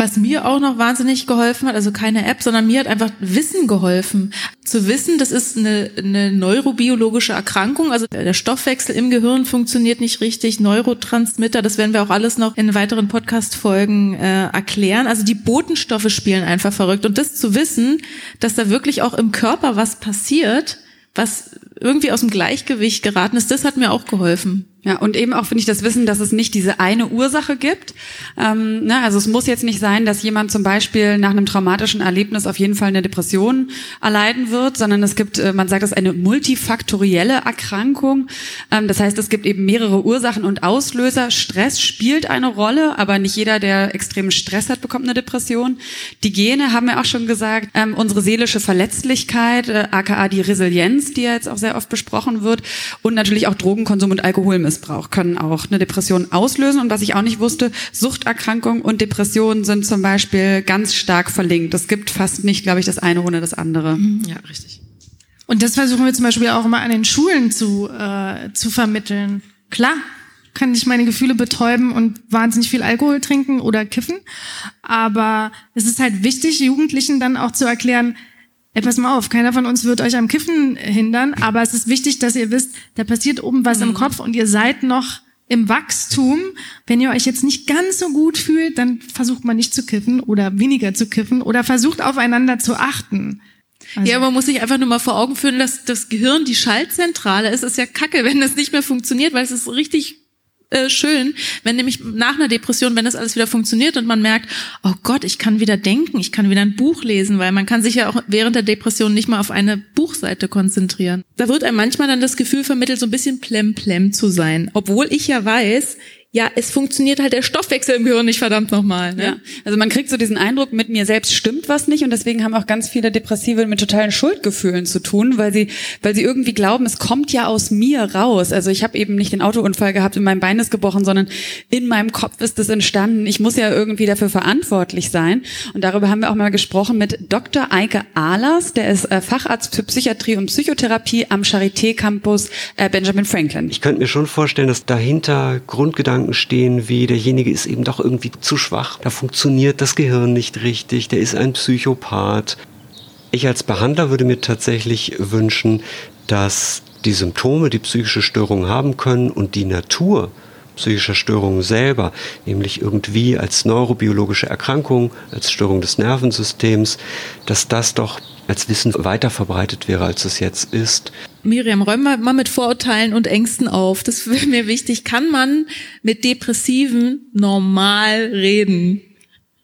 Was mir auch noch wahnsinnig geholfen hat, also keine App, sondern mir hat einfach Wissen geholfen. Zu wissen, das ist eine, eine neurobiologische Erkrankung, also der Stoffwechsel im Gehirn funktioniert nicht richtig, Neurotransmitter, das werden wir auch alles noch in weiteren Podcast-Folgen äh, erklären. Also die Botenstoffe spielen einfach verrückt. Und das zu wissen, dass da wirklich auch im Körper was passiert, was irgendwie aus dem Gleichgewicht geraten ist, das hat mir auch geholfen.
Ja, und eben auch finde ich das Wissen, dass es nicht diese eine Ursache gibt. Ähm, ne, also es muss jetzt nicht sein, dass jemand zum Beispiel nach einem traumatischen Erlebnis auf jeden Fall eine Depression erleiden wird, sondern es gibt, äh, man sagt das, eine multifaktorielle Erkrankung. Ähm, das heißt, es gibt eben mehrere Ursachen und Auslöser. Stress spielt eine Rolle, aber nicht jeder, der extremen Stress hat, bekommt eine Depression. Die Gene haben wir auch schon gesagt, ähm, unsere seelische Verletzlichkeit, äh, aka die Resilienz, die ja jetzt auch sehr oft besprochen wird, und natürlich auch Drogenkonsum und Alkoholmissbrauch können auch eine Depression auslösen. Und was ich auch nicht wusste, Suchterkrankung und Depression sind zum Beispiel ganz stark verlinkt. Es gibt fast nicht, glaube ich, das eine ohne das andere.
Mhm. Ja, richtig.
Und das versuchen wir zum Beispiel auch immer an den Schulen zu, äh, zu vermitteln. Klar, kann ich meine Gefühle betäuben und wahnsinnig viel Alkohol trinken oder kiffen. Aber es ist halt wichtig, Jugendlichen dann auch zu erklären,
Ey, pass mal auf, keiner von uns wird euch am Kiffen hindern, aber es ist wichtig, dass ihr wisst, da passiert oben was mhm. im Kopf und ihr seid noch im Wachstum. Wenn ihr euch jetzt nicht ganz so gut fühlt, dann versucht man nicht zu kiffen oder weniger zu kiffen oder versucht aufeinander zu achten.
Also. Ja, man muss sich einfach nur mal vor Augen führen, dass das Gehirn die Schaltzentrale ist. Es ist ja kacke, wenn das nicht mehr funktioniert, weil es ist richtig äh, schön, wenn nämlich nach einer Depression, wenn das alles wieder funktioniert und man merkt, oh Gott, ich kann wieder denken, ich kann wieder ein Buch lesen, weil man kann sich ja auch während der Depression nicht mal auf eine Buchseite konzentrieren. Da wird einem manchmal dann das Gefühl vermittelt, so ein bisschen plemplem zu sein, obwohl ich ja weiß, ja, es funktioniert halt der Stoffwechsel im Gehirn nicht verdammt nochmal. Ne?
Ja. Also man kriegt so diesen Eindruck, mit mir selbst stimmt was nicht und deswegen haben auch ganz viele Depressive mit totalen Schuldgefühlen zu tun, weil sie, weil sie irgendwie glauben, es kommt ja aus mir raus. Also ich habe eben nicht den Autounfall gehabt und mein Bein ist gebrochen, sondern in meinem Kopf ist es entstanden. Ich muss ja irgendwie dafür verantwortlich sein. Und darüber haben wir auch mal gesprochen mit Dr. Eike Ahlers, der ist äh, Facharzt für Psychiatrie und Psychotherapie am Charité Campus äh, Benjamin Franklin.
Ich könnte mir schon vorstellen, dass dahinter Grundgedanken Gedanken stehen, wie derjenige ist eben doch irgendwie zu schwach, da funktioniert das Gehirn nicht richtig, der ist ein Psychopath. Ich als Behandler würde mir tatsächlich wünschen, dass die Symptome, die psychische Störungen haben können und die Natur psychischer Störungen selber, nämlich irgendwie als neurobiologische Erkrankung, als Störung des Nervensystems, dass das doch als Wissen weiter verbreitet wäre, als es jetzt ist.
Miriam, räum mal, mal mit Vorurteilen und Ängsten auf. Das wäre mir wichtig. Kann man mit Depressiven normal reden?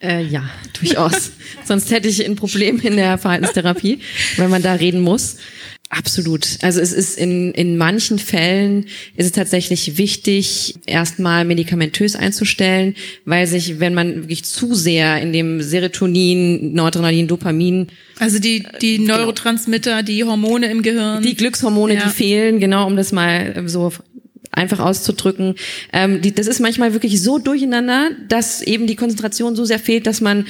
Äh, ja, durchaus. Sonst hätte ich ein Problem in der Verhaltenstherapie, wenn man da reden muss. Absolut. Also es ist in, in manchen Fällen ist es tatsächlich wichtig, erstmal medikamentös einzustellen, weil sich, wenn man wirklich zu sehr in dem Serotonin, Noradrenalin, Dopamin
also die, die genau. Neurotransmitter, die Hormone im Gehirn.
Die Glückshormone, ja. die fehlen, genau, um das mal so einfach auszudrücken. Ähm, die, das ist manchmal wirklich so durcheinander, dass eben die Konzentration so sehr fehlt, dass man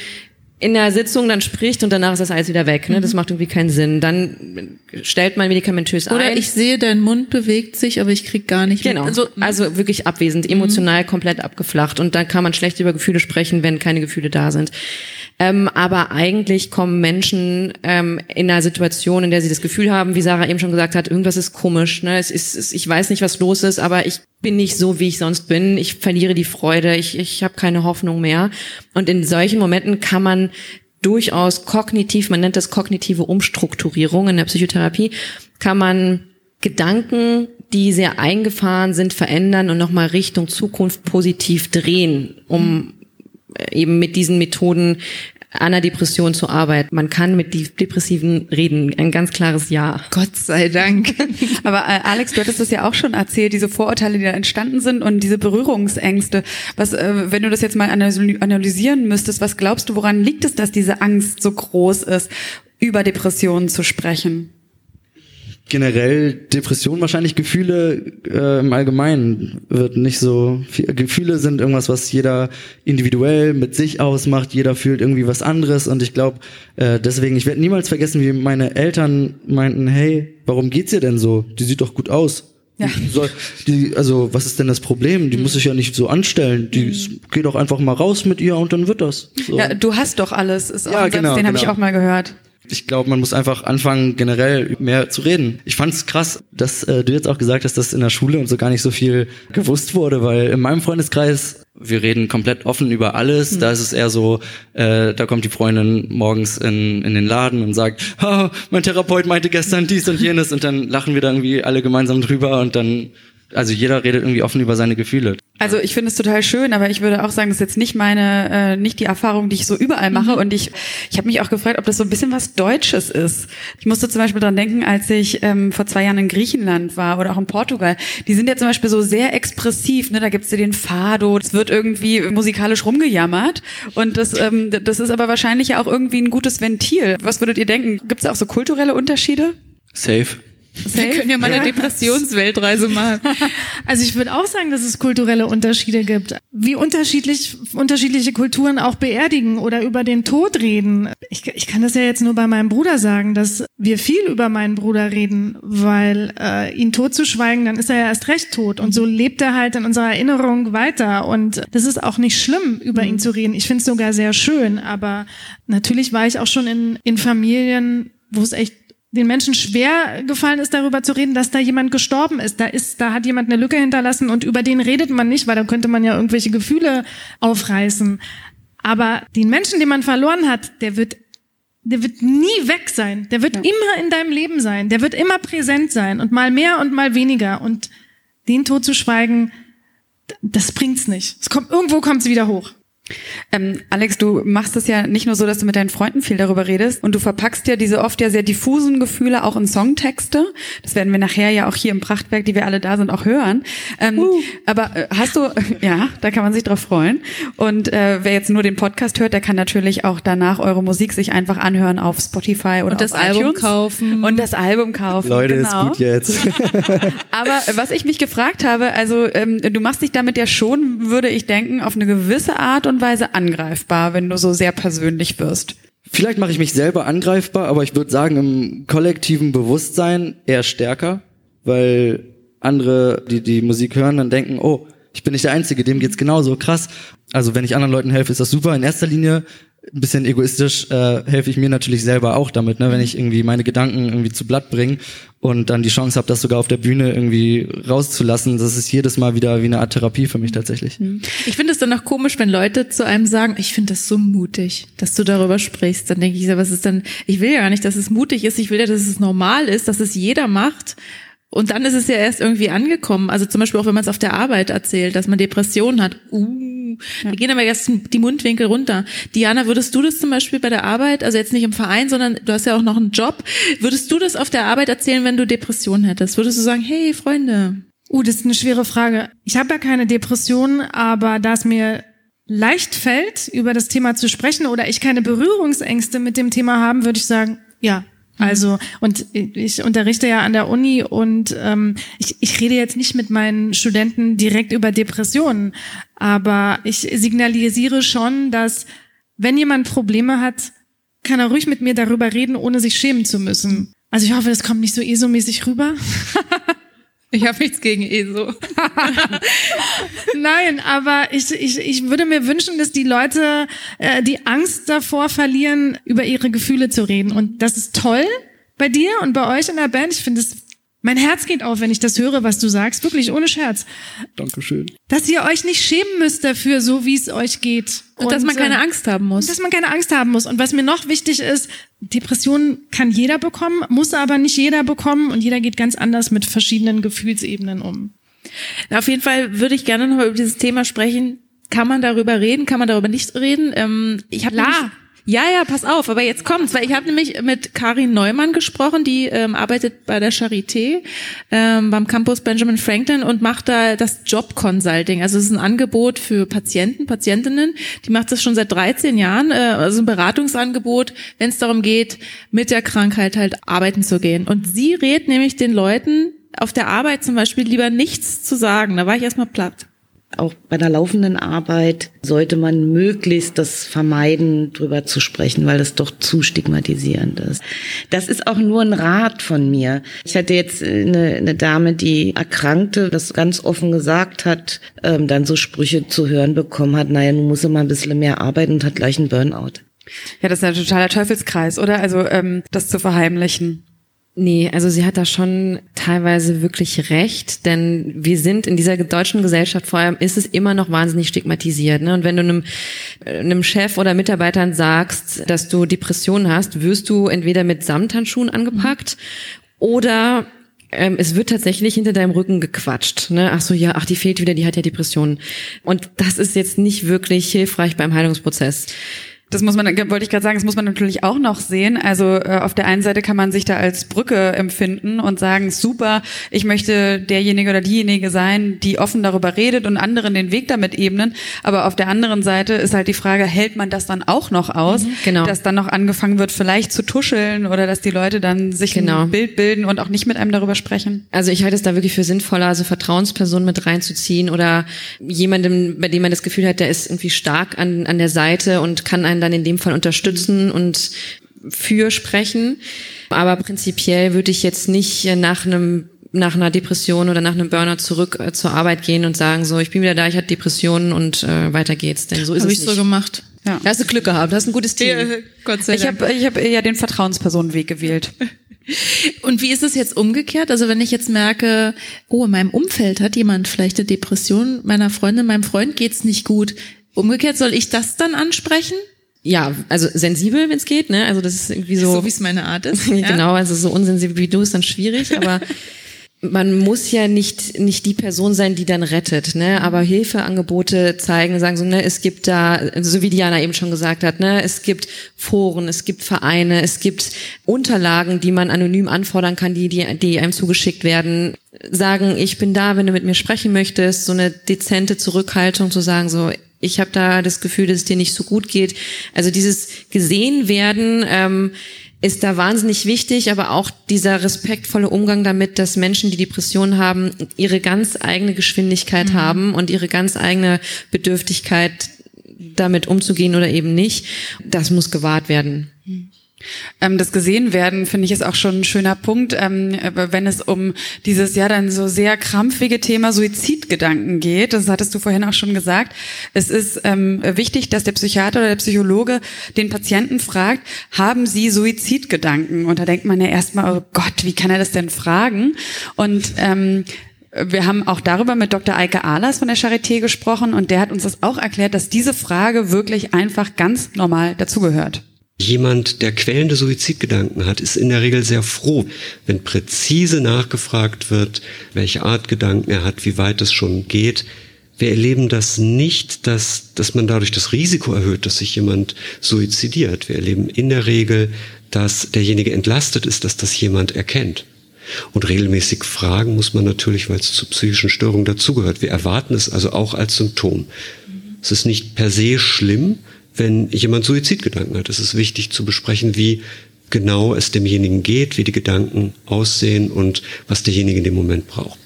in der Sitzung dann spricht und danach ist das alles wieder weg. Ne? Das mhm. macht irgendwie keinen Sinn. Dann stellt man medikamentös
Oder ein. Oder ich sehe, dein Mund bewegt sich, aber ich krieg gar nicht
Genau. Also, also wirklich abwesend, emotional mhm. komplett abgeflacht. Und dann kann man schlecht über Gefühle sprechen, wenn keine Gefühle da sind. Ähm, aber eigentlich kommen Menschen ähm, in einer Situation, in der sie das Gefühl haben, wie Sarah eben schon gesagt hat, irgendwas ist komisch. Ne? Es ist, es, ich weiß nicht, was los ist, aber ich bin nicht so, wie ich sonst bin. Ich verliere die Freude. Ich, ich habe keine Hoffnung mehr. Und in solchen Momenten kann man durchaus kognitiv, man nennt das kognitive Umstrukturierung in der Psychotherapie, kann man Gedanken, die sehr eingefahren sind, verändern und nochmal Richtung Zukunft positiv drehen, um eben mit diesen Methoden an der Depression zu arbeiten. Man kann mit Depressiven reden. Ein ganz klares Ja.
Gott sei Dank.
Aber äh, Alex, du hattest das ja auch schon erzählt, diese Vorurteile, die da entstanden sind und diese Berührungsängste. Was, äh, wenn du das jetzt mal analysieren müsstest, was glaubst du, woran liegt es, dass diese Angst so groß ist, über Depressionen zu sprechen?
Generell Depression wahrscheinlich Gefühle äh, im Allgemeinen wird nicht so viel, Gefühle sind irgendwas was jeder individuell mit sich ausmacht jeder fühlt irgendwie was anderes und ich glaube äh, deswegen ich werde niemals vergessen wie meine Eltern meinten hey warum geht's ihr denn so die sieht doch gut aus ja. Die, also, was ist denn das Problem? Die mhm. muss sich ja nicht so anstellen. Die mhm. geht doch einfach mal raus mit ihr und dann wird das.
So. Ja, du hast doch alles, ist auch ja, ein Satz, genau, den habe genau. ich auch mal gehört.
Ich glaube, man muss einfach anfangen, generell mehr zu reden. Ich fand es krass, dass äh, du jetzt auch gesagt hast, dass in der Schule und so gar nicht so viel gewusst wurde, weil in meinem Freundeskreis, wir reden komplett offen über alles. Mhm. Da ist es eher so, äh, da kommt die Freundin morgens in, in den Laden und sagt, oh, mein Therapeut meinte gestern dies und jenes und dann lachen wir da irgendwie alle gemeinsam drüber und dann also jeder redet irgendwie offen über seine Gefühle.
Also ich finde es total schön, aber ich würde auch sagen, das ist jetzt nicht meine, äh, nicht die Erfahrung, die ich so überall mache. Mhm. Und ich, ich habe mich auch gefragt, ob das so ein bisschen was Deutsches ist. Ich musste zum Beispiel dran denken, als ich ähm, vor zwei Jahren in Griechenland war oder auch in Portugal. Die sind ja zum Beispiel so sehr expressiv. Ne? Da gibt's ja den Fado, es wird irgendwie musikalisch rumgejammert. Und das, ähm, das ist aber wahrscheinlich ja auch irgendwie ein gutes Ventil. Was würdet ihr denken? Gibt es auch so kulturelle Unterschiede?
Safe.
Wir können ja mal eine Depressionsweltreise machen.
Also ich würde auch sagen, dass es kulturelle Unterschiede gibt. Wie unterschiedlich unterschiedliche Kulturen auch beerdigen oder über den Tod reden. Ich, ich kann das ja jetzt nur bei meinem Bruder sagen, dass wir viel über meinen Bruder reden, weil äh, ihn tot zu schweigen, dann ist er ja erst recht tot. Und so lebt er halt in unserer Erinnerung weiter. Und das ist auch nicht schlimm, über ihn zu reden. Ich finde es sogar sehr schön. Aber natürlich war ich auch schon in, in Familien, wo es echt den Menschen schwer gefallen ist, darüber zu reden, dass da jemand gestorben ist. Da ist, da hat jemand eine Lücke hinterlassen und über den redet man nicht, weil da könnte man ja irgendwelche Gefühle aufreißen. Aber den Menschen, den man verloren hat, der wird, der wird nie weg sein. Der wird ja. immer in deinem Leben sein. Der wird immer präsent sein und mal mehr und mal weniger. Und den Tod zu schweigen, das bringt's nicht. Es kommt, irgendwo kommt's wieder hoch.
Ähm, Alex, du machst es ja nicht nur so, dass du mit deinen Freunden viel darüber redest und du verpackst ja diese oft ja sehr diffusen Gefühle auch in Songtexte. Das werden wir nachher ja auch hier im Prachtwerk, die wir alle da sind, auch hören. Ähm, uh. Aber äh, hast du, ja, da kann man sich drauf freuen. Und äh, wer jetzt nur den Podcast hört, der kann natürlich auch danach eure Musik sich einfach anhören auf Spotify oder
und das
auf
Album
iTunes.
kaufen
und das Album kaufen.
Leute,
genau.
ist gut jetzt.
Aber was ich mich gefragt habe, also ähm, du machst dich damit ja schon, würde ich denken, auf eine gewisse Art und und Weise angreifbar, wenn du so sehr persönlich wirst.
Vielleicht mache ich mich selber angreifbar, aber ich würde sagen, im kollektiven Bewusstsein eher stärker, weil andere, die die Musik hören, dann denken, oh, ich bin nicht der Einzige, dem geht's genauso krass. Also wenn ich anderen Leuten helfe, ist das super. In erster Linie ein bisschen egoistisch äh, helfe ich mir natürlich selber auch damit, ne? wenn ich irgendwie meine Gedanken irgendwie zu Blatt bringe und dann die Chance habe, das sogar auf der Bühne irgendwie rauszulassen. Das ist jedes Mal wieder wie eine Art Therapie für mich tatsächlich.
Mhm. Ich finde es dann auch komisch, wenn Leute zu einem sagen, ich finde das so mutig, dass du darüber sprichst. Dann denke ich, was ist denn, ich will ja gar nicht, dass es mutig ist, ich will ja, dass es normal ist, dass es jeder macht. Und dann ist es ja erst irgendwie angekommen. Also zum Beispiel auch, wenn man es auf der Arbeit erzählt, dass man Depressionen hat. Uh, ja. da gehen aber erst die Mundwinkel runter. Diana, würdest du das zum Beispiel bei der Arbeit, also jetzt nicht im Verein, sondern du hast ja auch noch einen Job, würdest du das auf der Arbeit erzählen, wenn du Depressionen hättest? Würdest du sagen, hey Freunde?
Uh, das ist eine schwere Frage. Ich habe ja keine Depressionen, aber da es mir leicht fällt, über das Thema zu sprechen oder ich keine Berührungsängste mit dem Thema haben, würde ich sagen, ja, Mhm. Also, und ich unterrichte ja an der Uni und ähm, ich, ich rede jetzt nicht mit meinen Studenten direkt über Depressionen, aber ich signalisiere schon, dass wenn jemand Probleme hat, kann er ruhig mit mir darüber reden, ohne sich schämen zu müssen. Also ich hoffe, das kommt nicht so ESO-mäßig rüber.
Ich habe nichts gegen ESO.
Nein, aber ich, ich, ich würde mir wünschen, dass die Leute äh, die Angst davor verlieren, über ihre Gefühle zu reden. Und das ist toll bei dir und bei euch in der Band. Ich finde es mein Herz geht auf, wenn ich das höre, was du sagst. Wirklich, ohne Scherz.
Dankeschön.
Dass ihr euch nicht schämen müsst dafür, so wie es euch geht.
Und, und dass man keine äh, Angst haben muss.
Dass man keine Angst haben muss. Und was mir noch wichtig ist, Depressionen kann jeder bekommen, muss aber nicht jeder bekommen. Und jeder geht ganz anders mit verschiedenen Gefühlsebenen um.
Auf jeden Fall würde ich gerne noch über dieses Thema sprechen. Kann man darüber reden? Kann man darüber nicht reden? Ähm, ich habe ja, ja, pass auf, aber jetzt kommt's, weil ich habe nämlich mit Karin Neumann gesprochen, die ähm, arbeitet bei der Charité ähm, beim Campus Benjamin Franklin und macht da das Job Consulting. Also es ist ein Angebot für Patienten, Patientinnen. Die macht das schon seit 13 Jahren, äh, also ein Beratungsangebot, wenn es darum geht, mit der Krankheit halt arbeiten zu gehen. Und sie rät nämlich den Leuten auf der Arbeit zum Beispiel lieber nichts zu sagen. Da war ich erstmal platt
auch bei der laufenden Arbeit sollte man möglichst das vermeiden, drüber zu sprechen, weil das doch zu stigmatisierend ist. Das ist auch nur ein Rat von mir. Ich hatte jetzt eine, eine Dame, die erkrankte, das ganz offen gesagt hat, ähm, dann so Sprüche zu hören bekommen hat, naja, nun muss er mal ein bisschen mehr arbeiten und hat gleich einen Burnout.
Ja, das ist ein totaler Teufelskreis, oder? Also ähm, das zu verheimlichen.
Nee, also sie hat da schon teilweise wirklich recht, denn wir sind in dieser deutschen Gesellschaft vor allem, ist es immer noch wahnsinnig stigmatisiert. Ne? Und wenn du einem, einem Chef oder Mitarbeitern sagst, dass du Depressionen hast, wirst du entweder mit Samthandschuhen angepackt oder ähm, es wird tatsächlich hinter deinem Rücken gequatscht. Ne? Ach so, ja, ach, die fehlt wieder, die hat ja Depressionen. Und das ist jetzt nicht wirklich hilfreich beim Heilungsprozess.
Das muss man, wollte ich gerade sagen, das muss man natürlich auch noch sehen. Also äh, auf der einen Seite kann man sich da als Brücke empfinden und sagen, super, ich möchte derjenige oder diejenige sein, die offen darüber redet und anderen den Weg damit ebnen. Aber auf der anderen Seite ist halt die Frage, hält man das dann auch noch aus? Mhm, genau. Dass dann noch angefangen wird, vielleicht zu tuscheln oder dass die Leute dann sich genau. ein Bild bilden und auch nicht mit einem darüber sprechen?
Also ich halte es da wirklich für sinnvoller, also Vertrauenspersonen mit reinzuziehen oder jemandem, bei dem man das Gefühl hat, der ist irgendwie stark an, an der Seite und kann einen dann in dem Fall unterstützen und für sprechen. Aber prinzipiell würde ich jetzt nicht nach einem nach einer Depression oder nach einem Burnout zurück äh, zur Arbeit gehen und sagen so, ich bin wieder da, ich hatte Depressionen und äh, weiter geht's. Denn so ist Hab es
ich nicht. so gemacht.
Ja.
Da hast du Glück gehabt, hast ein gutes Team.
Ja,
Gott sei
Ich
Dank.
habe ich hab eher den Vertrauenspersonenweg gewählt.
Und wie ist es jetzt umgekehrt? Also wenn ich jetzt merke, oh, in meinem Umfeld hat jemand vielleicht eine Depression, meiner Freundin, meinem Freund geht's nicht gut. Umgekehrt soll ich das dann ansprechen?
Ja, also sensibel, wenn es geht, ne? Also das ist irgendwie so.
So wie es meine Art ist.
genau, also so unsensibel wie du ist dann schwierig, aber man muss ja nicht nicht die Person sein, die dann rettet, ne? Aber Hilfeangebote zeigen, sagen so, ne, es gibt da, so wie Diana eben schon gesagt hat, ne, es gibt Foren, es gibt Vereine, es gibt Unterlagen, die man anonym anfordern kann, die die, die einem zugeschickt werden. Sagen, ich bin da, wenn du mit mir sprechen möchtest, so eine dezente Zurückhaltung zu sagen, so ich habe da das Gefühl, dass es dir nicht so gut geht. Also dieses gesehen werden. Ähm, ist da wahnsinnig wichtig, aber auch dieser respektvolle Umgang damit, dass Menschen, die Depressionen haben, ihre ganz eigene Geschwindigkeit haben und ihre ganz eigene Bedürftigkeit, damit umzugehen oder eben nicht, das muss gewahrt werden.
Ähm, das gesehen werden, finde ich, ist auch schon ein schöner Punkt, ähm, wenn es um dieses ja dann so sehr krampfige Thema Suizidgedanken geht. Das hattest du vorhin auch schon gesagt. Es ist ähm, wichtig, dass der Psychiater oder der Psychologe den Patienten fragt, haben sie Suizidgedanken? Und da denkt man ja erstmal, oh Gott, wie kann er das denn fragen? Und ähm, wir haben auch darüber mit Dr. Eike Ahlers von der Charité gesprochen und der hat uns das auch erklärt, dass diese Frage wirklich einfach ganz normal dazugehört.
Jemand, der quälende Suizidgedanken hat, ist in der Regel sehr froh, wenn präzise nachgefragt wird, welche Art Gedanken er hat, wie weit es schon geht. Wir erleben das nicht, dass, dass man dadurch das Risiko erhöht, dass sich jemand suizidiert. Wir erleben in der Regel, dass derjenige entlastet ist, dass das jemand erkennt. Und regelmäßig fragen muss man natürlich, weil es zu psychischen Störungen dazugehört. Wir erwarten es also auch als Symptom. Es ist nicht per se schlimm, wenn jemand Suizidgedanken hat. Es ist wichtig zu besprechen, wie genau es demjenigen geht, wie die Gedanken aussehen und was derjenige in dem Moment braucht.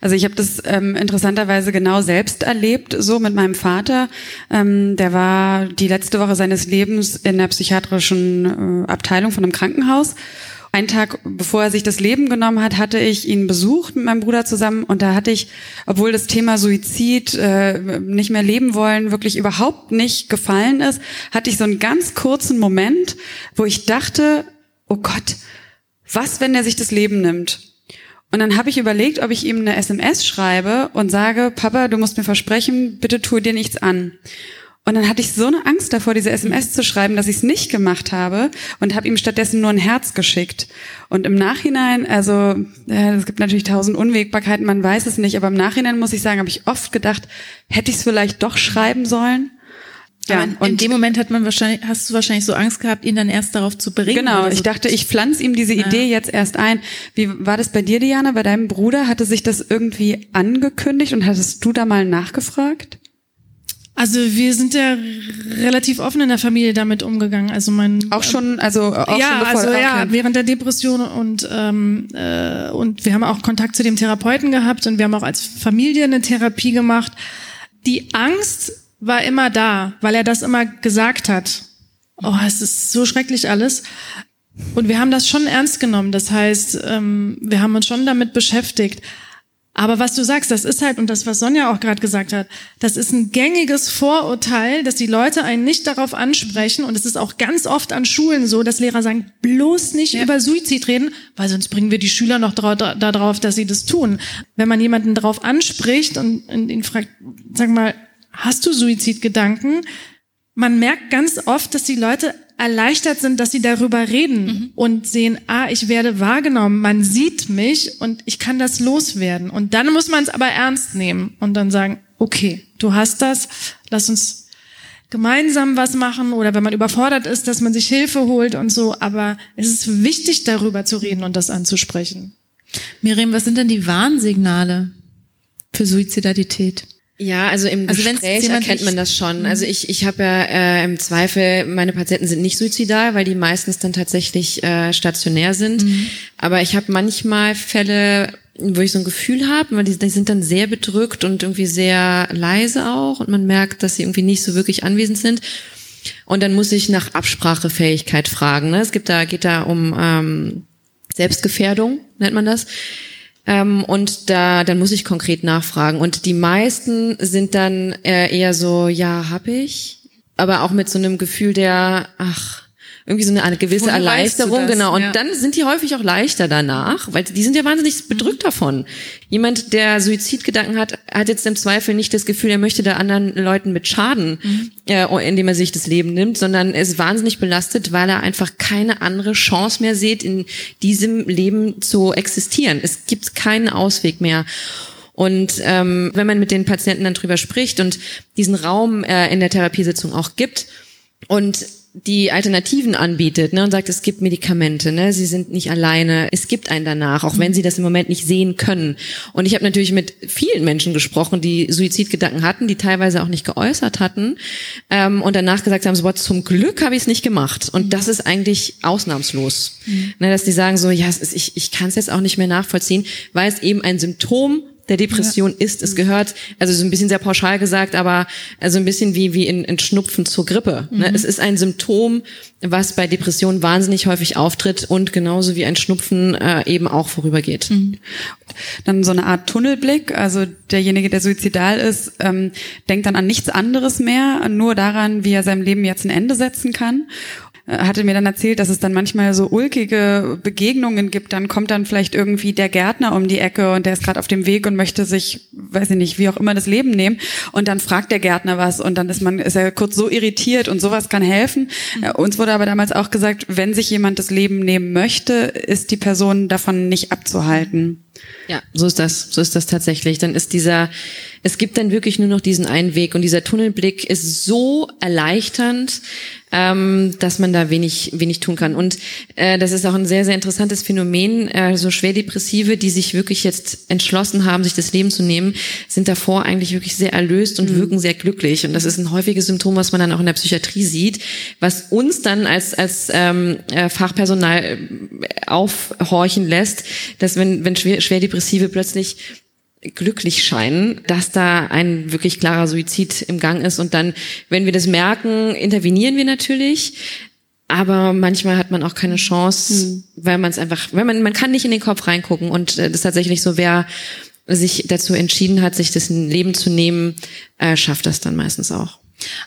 Also ich habe das ähm, interessanterweise genau selbst erlebt, so mit meinem Vater. Ähm, der war die letzte Woche seines Lebens in der psychiatrischen äh, Abteilung von einem Krankenhaus. Ein Tag bevor er sich das Leben genommen hat, hatte ich ihn besucht mit meinem Bruder zusammen und da hatte ich, obwohl das Thema Suizid, äh, nicht mehr leben wollen, wirklich überhaupt nicht gefallen ist, hatte ich so einen ganz kurzen Moment, wo ich dachte, oh Gott, was, wenn er sich das Leben nimmt? Und dann habe ich überlegt, ob ich ihm eine SMS schreibe und sage, Papa, du musst mir versprechen, bitte tu dir nichts an. Und dann hatte ich so eine Angst davor, diese SMS zu schreiben, dass ich es nicht gemacht habe und habe ihm stattdessen nur ein Herz geschickt. Und im Nachhinein, also ja, es gibt natürlich tausend Unwägbarkeiten, man weiß es nicht, aber im Nachhinein muss ich sagen, habe ich oft gedacht, hätte ich es vielleicht doch schreiben sollen.
Ja, in, in dem Moment hat man wahrscheinlich, hast du wahrscheinlich so Angst gehabt, ihn dann erst darauf zu bringen.
Genau,
so.
ich dachte, ich pflanze ihm diese Idee
Ja.
jetzt erst ein. Wie war das bei dir, Diana? Bei deinem Bruder hatte sich das irgendwie angekündigt und hattest du da mal nachgefragt?
Also wir sind ja relativ offen in der Familie damit umgegangen. Also mein
Auch schon, also auch
ja,
schon bevor,
also ja, während der Depression und ähm, äh, und wir haben auch Kontakt zu dem Therapeuten gehabt und wir haben auch als Familie eine Therapie gemacht. Die Angst war immer da, weil er das immer gesagt hat. Oh, es ist so schrecklich alles. Und wir haben das schon ernst genommen. Das heißt, ähm, wir haben uns schon damit beschäftigt. Aber was du sagst, das ist halt, und das, was Sonja auch gerade gesagt hat, das ist ein gängiges Vorurteil, dass die Leute einen nicht darauf ansprechen. Und es ist auch ganz oft an Schulen so, dass Lehrer sagen, bloß nicht über Suizid reden, weil sonst bringen wir die Schüler noch dra da drauf, dass sie das tun. Wenn man jemanden darauf anspricht und, und ihn fragt, sag mal, hast du Suizidgedanken? Man merkt ganz oft, dass die Leute erleichtert sind, dass sie darüber reden und sehen, ah, ich werde wahrgenommen, man sieht mich und ich kann das loswerden. Und dann muss man es aber ernst nehmen und dann sagen, okay, du hast das, lass uns gemeinsam was machen oder wenn man überfordert ist, dass man sich Hilfe holt und so. Aber es ist wichtig, darüber zu reden und das anzusprechen.
Miriam, was sind denn die Warnsignale für Suizidalität?
Ja, also im
Also
Gespräch erkennt man das schon. Also ich, ich habe ja äh, im Zweifel, meine Patienten sind nicht suizidal, weil die meistens dann tatsächlich äh, stationär sind. Aber ich habe manchmal Fälle, wo ich so ein Gefühl habe, weil die, die sind dann sehr bedrückt und irgendwie sehr leise auch und man merkt, dass sie irgendwie nicht so wirklich anwesend sind. Und dann muss ich nach Absprachefähigkeit fragen. Ne? Es gibt da, geht da um ähm, Selbstgefährdung, nennt man das. Ähm, und da, dann muss ich konkret nachfragen. Und die meisten sind dann äh, eher so, ja, hab ich. aber auch mit so einem Gefühl der, ach, irgendwie so eine, eine gewisse
Woher
Erleichterung,
das?
genau. Und
Ja.
dann sind die häufig auch leichter danach, weil die sind ja wahnsinnig bedrückt davon. Jemand, der Suizidgedanken hat, hat jetzt im Zweifel nicht das Gefühl, er möchte da anderen Leuten mit schaden, äh, indem er sich das Leben nimmt, sondern ist wahnsinnig belastet, weil er einfach keine andere Chance mehr sieht, in diesem Leben zu existieren. Es gibt keinen Ausweg mehr. Und ähm, wenn man mit den Patienten dann drüber spricht und diesen Raum äh, in der Therapiesitzung auch gibt und die Alternativen anbietet ne, und sagt, es gibt Medikamente, ne, sie sind nicht alleine, es gibt einen danach, auch wenn sie das im Moment nicht sehen können. Und ich habe natürlich mit vielen Menschen gesprochen, die Suizidgedanken hatten, die teilweise auch nicht geäußert hatten ähm, und danach gesagt haben, so, boah, zum Glück habe ich es nicht gemacht. Und das ist eigentlich ausnahmslos, ne, dass die sagen so, ja, ist, ich, ich kann es jetzt auch nicht mehr nachvollziehen, weil es eben ein Symptom der Depression ist. Es gehört, also so ein bisschen sehr pauschal gesagt, aber also ein bisschen wie, wie in, in Schnupfen zur Grippe. Ne?
Mhm.
Es ist ein Symptom, was bei Depressionen wahnsinnig häufig auftritt und genauso wie ein Schnupfen äh, eben auch vorübergeht.
Dann so eine Art Tunnelblick, also derjenige, der suizidal ist, ähm, denkt dann an nichts anderes mehr, nur daran, wie er seinem Leben jetzt ein Ende setzen kann. Äh, Hatte mir dann erzählt, dass es dann manchmal so ulkige Begegnungen gibt. Dann kommt dann vielleicht irgendwie der Gärtner um die Ecke und der ist gerade auf dem Weg und möchte sich, weiß ich nicht, wie auch immer das Leben nehmen. Und dann fragt der Gärtner was und dann ist man, ist er kurz so irritiert und sowas kann helfen. Äh, Uns wurde aber damals auch gesagt, wenn sich jemand das Leben nehmen möchte, ist die Person davon nicht abzuhalten.
Ja, so ist das, so ist das tatsächlich. Dann ist dieser, es gibt dann wirklich nur noch diesen einen Weg und dieser Tunnelblick ist so erleichternd, ähm, dass man da wenig, wenig tun kann. Und äh, das ist auch ein sehr, sehr interessantes Phänomen. Äh, so Schwerdepressive, die sich wirklich jetzt entschlossen haben, sich das Leben zu nehmen, sind davor eigentlich wirklich sehr erlöst und wirken sehr glücklich. Und das ist ein häufiges Symptom, was man dann auch in der Psychiatrie sieht, was uns dann als, als ähm, äh, Fachpersonal äh, aufhorchen lässt, dass wenn, wenn schwer, Schwerdepressive plötzlich glücklich scheinen, dass da ein wirklich klarer Suizid im Gang ist. Und dann, wenn wir das merken, intervenieren wir natürlich. Aber manchmal hat man auch keine Chance, weil man es einfach, weil man, man kann nicht in den Kopf reingucken. Und äh, das ist tatsächlich so, wer sich dazu entschieden hat, sich das Leben zu nehmen, äh, schafft das dann meistens auch.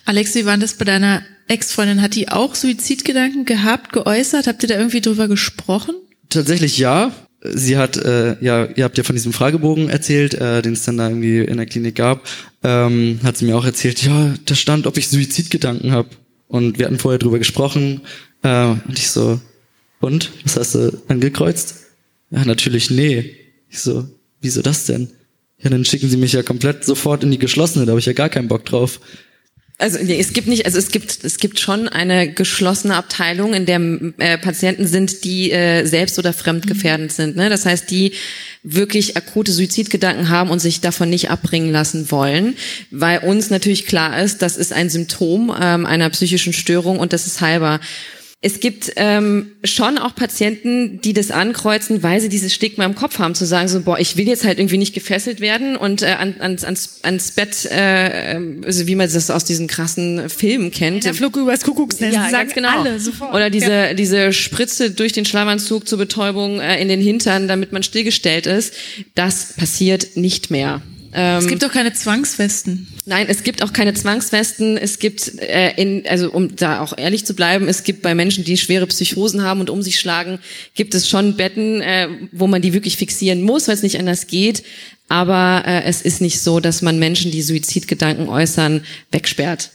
Alex, wie war das bei deiner Ex-Freundin? Hat die auch Suizidgedanken gehabt, geäußert? Habt ihr da irgendwie drüber gesprochen?
Tatsächlich ja. Sie hat, äh, ja, ihr habt ja von diesem Fragebogen erzählt, äh, den es dann da irgendwie in der Klinik gab. Ähm, hat sie mir auch erzählt, ja, da stand, ob ich Suizidgedanken habe. Und wir hatten vorher drüber gesprochen. Äh, und ich so, und? Was hast du angekreuzt? Ja, natürlich nee. Ich so, wieso das denn? Ja, dann schicken sie mich ja komplett sofort in die geschlossene, da habe ich ja gar keinen Bock drauf.
Also nee, es gibt nicht, also es gibt es gibt schon eine geschlossene Abteilung, in der äh, Patienten sind, die äh, selbst oder fremdgefährdend sind. Ne? Das heißt, die wirklich akute Suizidgedanken haben und sich davon nicht abbringen lassen wollen, weil uns natürlich klar ist, das ist ein Symptom ähm, einer psychischen Störung und das ist heilbar. Es gibt ähm, schon auch Patienten, die das ankreuzen, weil sie dieses Stigma im Kopf haben, zu sagen so, boah, ich will jetzt halt irgendwie nicht gefesselt werden und äh, an, ans, ans, ans Bett, äh, also wie man das aus diesen krassen Filmen kennt.
Der Flug übers Kuckucksnest.
Ja,
sagen
genau.
Alle sofort.
Oder diese,
Ja.
diese Spritze durch den Schlafanzug zur Betäubung äh, in den Hintern, damit man stillgestellt ist. Das passiert nicht mehr.
Es gibt doch keine Zwangswesten.
Nein, es gibt auch keine Zwangswesten. Es gibt, äh, in, also um da auch ehrlich zu bleiben, es gibt bei Menschen, die schwere Psychosen haben und um sich schlagen, gibt es schon Betten, äh, wo man die wirklich fixieren muss, weil es nicht anders geht. Aber äh, es ist nicht so, dass man Menschen, die Suizidgedanken äußern, wegsperrt.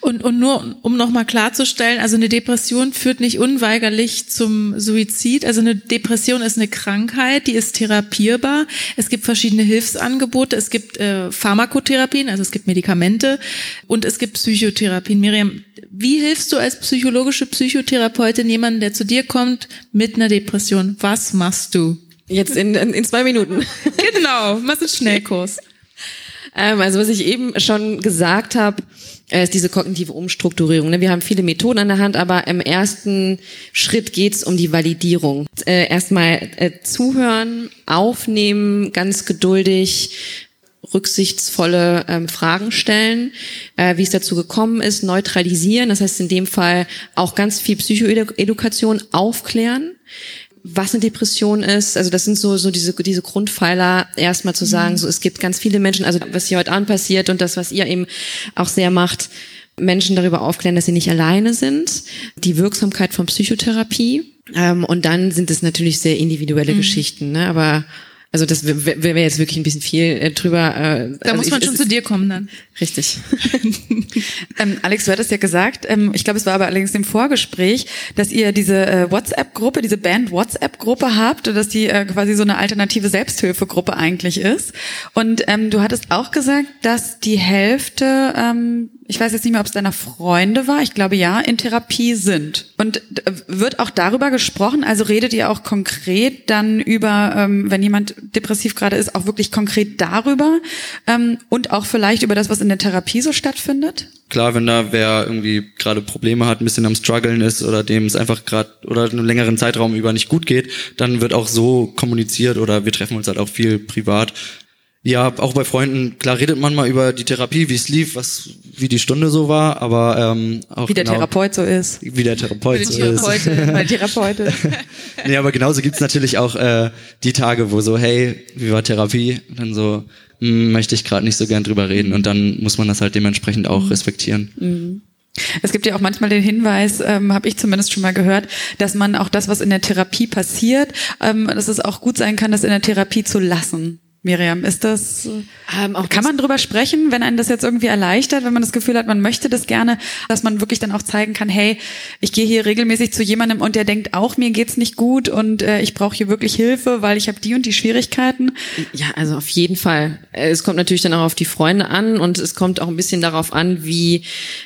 Und, und nur, um nochmal klarzustellen, also eine Depression führt nicht unweigerlich zum Suizid. Also eine Depression ist eine Krankheit, die ist therapierbar. Es gibt verschiedene Hilfsangebote. Es gibt äh, Pharmakotherapien, also es gibt Medikamente und es gibt Psychotherapien. Miriam, wie hilfst du als psychologische Psychotherapeutin jemandem, der zu dir kommt mit einer Depression? Was machst du?
Jetzt in, in, in zwei Minuten.
genau, machst einen Schnellkurs.
Ähm, also was ich eben schon gesagt habe, ist diese kognitive Umstrukturierung. ne? Wir haben viele Methoden an der Hand, aber im ersten Schritt geht's um die Validierung. Äh, Erstmal äh, zuhören, aufnehmen, ganz geduldig, rücksichtsvolle ähm, Fragen stellen, äh, wie es dazu gekommen ist, neutralisieren, das heißt in dem Fall auch ganz viel Psychoedukation aufklären was eine Depression ist. Also das sind so, so diese, diese Grundpfeiler, erstmal zu sagen, so es gibt ganz viele Menschen, also was hier heute Abend passiert und das, was ihr eben auch sehr macht, Menschen darüber aufklären, dass sie nicht alleine sind, die Wirksamkeit von Psychotherapie. Ähm, und dann sind es natürlich sehr individuelle
Mhm.
Geschichten, ne? aber also das wäre wär jetzt wirklich ein bisschen viel äh, drüber. Äh,
Da
also
muss man
ich,
schon zu dir kommen dann.
Richtig.
Ähm, Alex, du hattest ja gesagt, ähm, ich glaube, es war aber allerdings im Vorgespräch, dass ihr diese äh, WhatsApp-Gruppe, diese Band-WhatsApp-Gruppe habt und dass die äh, quasi so eine alternative Selbsthilfegruppe eigentlich ist. Und ähm, du hattest auch gesagt, dass die Hälfte, ähm, ich weiß jetzt nicht mehr, ob es deiner Freunde war, ich glaube ja, in Therapie sind. Und äh, wird auch darüber gesprochen, also redet ihr auch konkret dann über, ähm, wenn jemand depressiv gerade ist, auch wirklich konkret darüber ähm, und auch vielleicht über das, was in der Therapie so stattfindet?
Klar, wenn da wer irgendwie gerade Probleme hat, ein bisschen am struggeln ist oder dem es einfach gerade oder einen längeren Zeitraum über nicht gut geht, dann wird auch so kommuniziert oder wir treffen uns halt auch viel privat. Ja, auch bei Freunden, klar redet man mal über die Therapie, wie es lief, was, wie die Stunde so war, aber ähm, auch
Wie der
genau,
Therapeut so ist.
Wie der Therapeut
Wie
so
die Therapeutin,
ist.
meine Therapeutin.
nee, aber genauso gibt's natürlich auch äh, die Tage, wo so, hey, wie war Therapie? Und dann so, hm, möchte ich gerade nicht so gern drüber reden und dann muss man das halt dementsprechend auch respektieren.
Mhm. Es gibt ja auch manchmal den Hinweis, ähm, habe ich zumindest schon mal gehört, dass man auch das, was in der Therapie passiert, ähm, dass es auch gut sein kann, das in der Therapie zu lassen. Miriam, ist das,
Ähm,
kann man drüber sprechen, wenn einen das jetzt irgendwie erleichtert, wenn man das Gefühl hat, man möchte das gerne, dass man wirklich dann auch zeigen kann, hey, ich gehe hier regelmäßig zu jemandem und der denkt auch, mir geht's nicht gut und äh, ich brauche hier wirklich Hilfe, weil ich habe die und die Schwierigkeiten.
Ja, also auf jeden Fall. Äh, Es kommt natürlich dann auch auf die Freunde an und es kommt auch ein bisschen darauf an, wie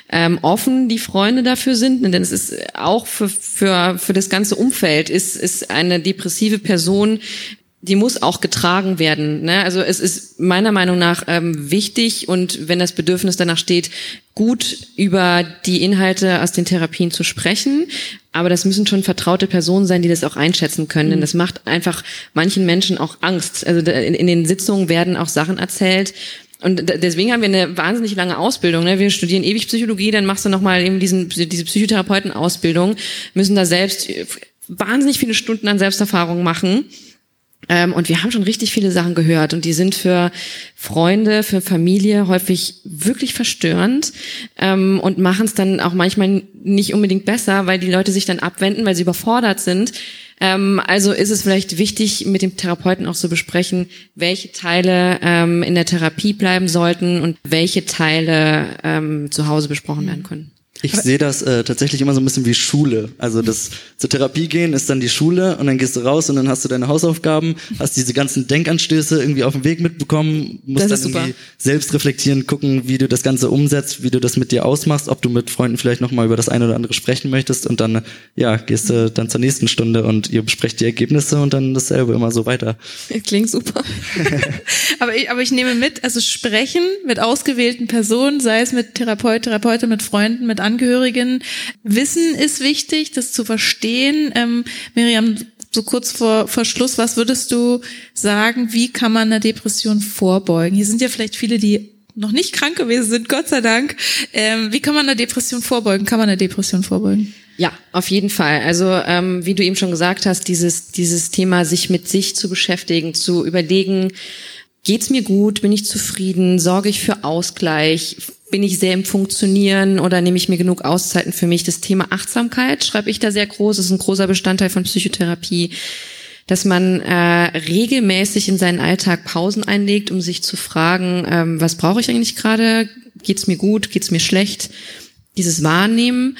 ähm, offen die Freunde dafür sind. Denn es ist auch für, für, für das ganze Umfeld ist, ist eine depressive Person die muss auch getragen werden. Ne? Also es ist meiner Meinung nach ähm, wichtig und wenn das Bedürfnis danach steht, gut über die Inhalte aus den Therapien zu sprechen. Aber das müssen schon vertraute Personen sein, die das auch einschätzen können. Denn das macht einfach manchen Menschen auch Angst. Also in, in den Sitzungen werden auch Sachen erzählt. Und deswegen haben wir eine wahnsinnig lange Ausbildung. Ne? Wir studieren ewig Psychologie, dann machst du nochmal eben diesen, diese Psychotherapeutenausbildung, müssen da selbst wahnsinnig viele Stunden an Selbsterfahrung machen. Ähm, und wir haben schon richtig viele Sachen gehört und die sind für Freunde, für Familie häufig wirklich verstörend ähm, und machen es dann auch manchmal nicht unbedingt besser, weil die Leute sich dann abwenden, weil sie überfordert sind. Ähm, also ist es vielleicht wichtig, mit dem Therapeuten auch zu besprechen, welche Teile ähm, in der Therapie bleiben sollten und welche Teile ähm, zu Hause besprochen werden können.
Ich sehe das äh, tatsächlich immer so ein bisschen wie Schule. Also das zur Therapie gehen ist dann die Schule und dann gehst du raus und dann hast du deine Hausaufgaben, hast diese ganzen Denkanstöße irgendwie auf dem Weg mitbekommen, musst
Das
dann
super.
irgendwie selbst reflektieren, gucken, wie du das Ganze umsetzt, wie du das mit dir ausmachst, ob du mit Freunden vielleicht noch mal über das eine oder andere sprechen möchtest und dann ja gehst du dann zur nächsten Stunde und ihr besprecht die Ergebnisse und dann dasselbe immer so weiter.
Klingt super.
Aber ich, aber ich nehme mit, also sprechen mit ausgewählten Personen, sei es mit Therapeut, Therapeutin, mit Freunden, mit Angehörigen. Wissen ist wichtig, das zu verstehen. Ähm, Miriam, so kurz vor, vor Schluss, was würdest du sagen, wie kann man einer Depression vorbeugen? Hier sind ja vielleicht viele, die noch nicht krank gewesen sind, Gott sei Dank. Ähm, wie kann man einer Depression vorbeugen? Kann man einer Depression vorbeugen?
Ja, auf jeden Fall. Also ähm, wie du eben schon gesagt hast, dieses dieses Thema, sich mit sich zu beschäftigen, zu überlegen, geht's mir gut, bin ich zufrieden, sorge ich für Ausgleich, bin ich sehr im Funktionieren oder nehme ich mir genug Auszeiten für mich? Das Thema Achtsamkeit schreibe ich da sehr groß, das ist ein großer Bestandteil von Psychotherapie dass man äh, regelmäßig in seinen Alltag Pausen einlegt, um sich zu fragen, ähm, was brauche ich eigentlich gerade? Geht's mir gut? Geht's mir schlecht? Dieses Wahrnehmen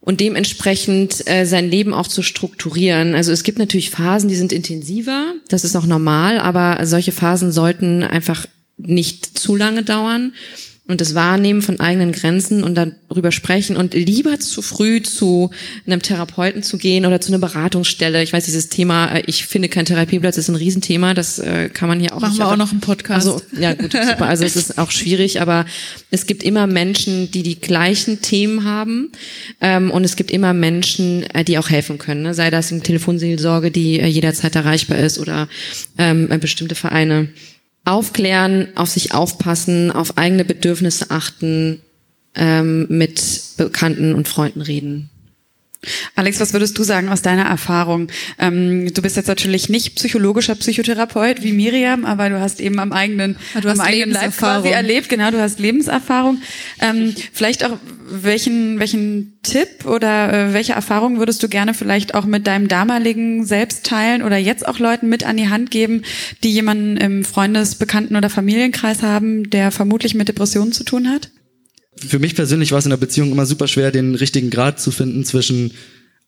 und dementsprechend äh, sein Leben auch zu strukturieren. Also es gibt natürlich Phasen, die sind intensiver, das ist auch normal, aber solche Phasen sollten einfach nicht zu lange dauern. Und das Wahrnehmen von eigenen Grenzen und darüber sprechen und lieber zu früh zu einem Therapeuten zu gehen oder zu einer Beratungsstelle. Ich weiß, dieses Thema, äh, ich finde kein Therapieplatz, ist ein Riesenthema. Das äh, kann man hier auch
Machen
nicht
wir auch
einfach-
noch einen Podcast.
Also, ja, gut, super. Also es ist auch schwierig, aber es gibt immer Menschen, die die gleichen Themen haben ähm, und es gibt immer Menschen, äh, die auch helfen können. Ne? Sei das eine Telefonseelsorge, die äh, jederzeit erreichbar ist oder ähm, äh, bestimmte Vereine. Aufklären, auf sich aufpassen, auf eigene Bedürfnisse achten, ähm, mit Bekannten und Freunden reden.
Alex, was würdest du sagen aus deiner Erfahrung? Ähm, du bist jetzt natürlich nicht psychologischer Psychotherapeut wie Miriam, aber du hast eben am eigenen,
du
am eigenen Leib quasi erlebt. Genau, du hast Lebenserfahrung. Ähm, vielleicht auch welchen welchen Tipp oder äh, welche Erfahrung würdest du gerne vielleicht auch mit deinem damaligen Selbst teilen oder jetzt auch Leuten mit an die Hand geben, die jemanden im Freundes-, Bekannten- oder Familienkreis haben, der vermutlich mit Depressionen zu tun hat?
Für mich persönlich war es in der Beziehung immer super schwer, den richtigen Grad zu finden zwischen,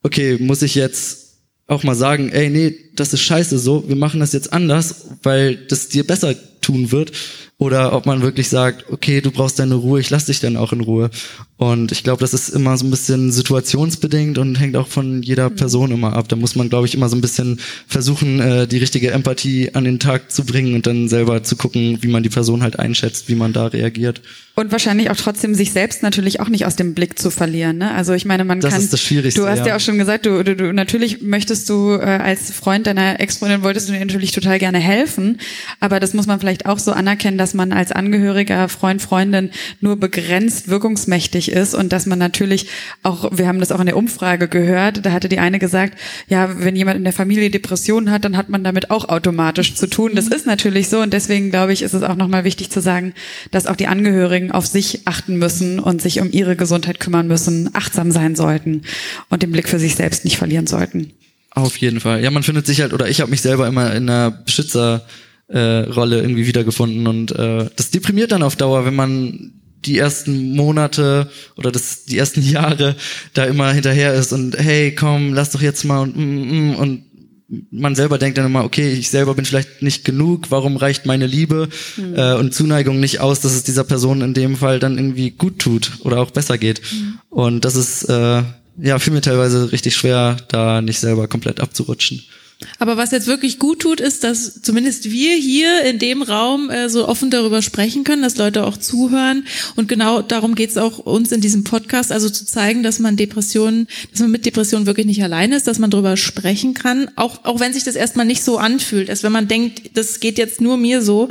okay, muss ich jetzt auch mal sagen, ey, nee, das ist scheiße so, wir machen das jetzt anders, weil das dir besser tun wird. Oder ob man wirklich sagt, okay, du brauchst deine Ruhe, ich lass dich dann auch in Ruhe. Und ich glaube, das ist immer so ein bisschen situationsbedingt und hängt auch von jeder mhm. Person immer ab. Da muss man, glaube ich, immer so ein bisschen versuchen, äh, die richtige Empathie an den Tag zu bringen und dann selber zu gucken, wie man die Person halt einschätzt, wie man da reagiert.
Und wahrscheinlich auch trotzdem sich selbst natürlich auch nicht aus dem Blick zu verlieren. Ne? Also ich meine, man
das
kann.
Das ist das Schwierigste.
Du hast ja,
ja
auch schon gesagt, du, du, du natürlich möchtest du äh, als Freund deiner Ex-Freundin wolltest du dir natürlich total gerne helfen, aber das muss man vielleicht auch so anerkennen, dass man als Angehöriger, Freund, Freundin nur begrenzt wirkungsmächtig ist und dass man natürlich auch, wir haben das auch in der Umfrage gehört, da hatte die eine gesagt, ja, wenn jemand in der Familie Depressionen hat, dann hat man damit auch automatisch zu tun. Das ist natürlich so und deswegen glaube ich, ist es auch nochmal wichtig zu sagen, dass auch die Angehörigen auf sich achten müssen und sich um ihre Gesundheit kümmern müssen, achtsam sein sollten und den Blick für sich selbst nicht verlieren sollten.
Auf jeden Fall. Ja, man findet sich halt, oder ich habe mich selber immer in einer Beschützer äh, Rolle irgendwie wiedergefunden und äh, das deprimiert dann auf Dauer, wenn man die ersten Monate oder das die ersten Jahre da immer hinterher ist und hey komm lass doch jetzt mal und mm, mm, und man selber denkt dann immer, okay, ich selber bin vielleicht nicht genug, warum reicht meine Liebe mhm. äh, und Zuneigung nicht aus, dass es dieser Person in dem Fall dann irgendwie gut tut oder auch besser geht. Mhm. Und das ist äh, ja für mich teilweise richtig schwer, da nicht selber komplett abzurutschen.
Aber was jetzt wirklich gut tut, ist, dass zumindest wir hier in dem Raum äh, so offen darüber sprechen können, dass Leute auch zuhören. Und genau darum geht es auch uns in diesem Podcast, also zu zeigen, dass man Depressionen, dass man mit Depressionen wirklich nicht alleine ist, dass man darüber sprechen kann, auch, auch wenn sich das erstmal nicht so anfühlt, als wenn man denkt, das geht jetzt nur mir so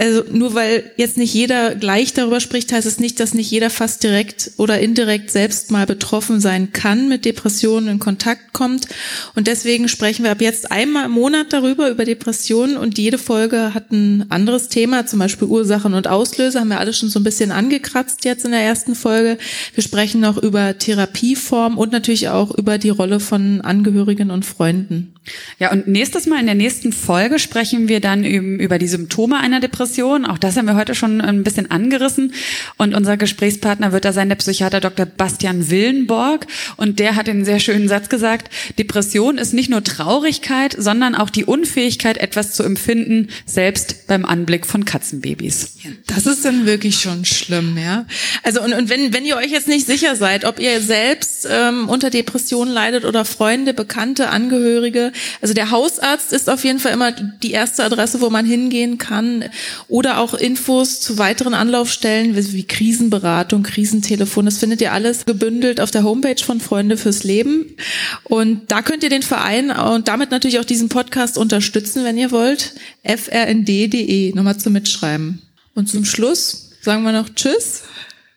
also nur weil jetzt nicht jeder gleich darüber spricht, heißt es nicht, dass nicht jeder fast direkt oder indirekt selbst mal betroffen sein kann, mit Depressionen in Kontakt kommt. Und deswegen sprechen wir ab jetzt einmal im Monat darüber, über Depressionen. Und jede Folge hat ein anderes Thema, zum Beispiel Ursachen und Auslöser, haben wir alle schon so ein bisschen angekratzt jetzt in der ersten Folge. Wir sprechen noch über Therapieform und natürlich auch über die Rolle von Angehörigen und Freunden.
Ja, und nächstes Mal in der nächsten Folge sprechen wir dann über die Symptome einer Depression. Auch das haben wir heute schon ein bisschen angerissen. Und unser Gesprächspartner wird da sein der Psychiater Dr. Bastian Willenborg. Und der hat einen sehr schönen Satz gesagt, Depression ist nicht nur Traurigkeit, sondern auch die Unfähigkeit, etwas zu empfinden, selbst beim Anblick von Katzenbabys.
Das ist dann wirklich schon schlimm, ja. Also und, und wenn, wenn ihr euch jetzt nicht sicher seid, ob ihr selbst ähm, unter Depressionen leidet oder Freunde, Bekannte, Angehörige, also der Hausarzt ist auf jeden Fall immer die erste Adresse, wo man hingehen kann. Oder auch Infos zu weiteren Anlaufstellen wie Krisenberatung, Krisentelefon. Das findet ihr alles gebündelt auf der Homepage von Freunde fürs Leben. Und da könnt ihr den Verein und damit natürlich auch diesen Podcast unterstützen, wenn ihr wollt. frnd.de, nochmal zum Mitschreiben. Und zum Schluss sagen wir noch Tschüss.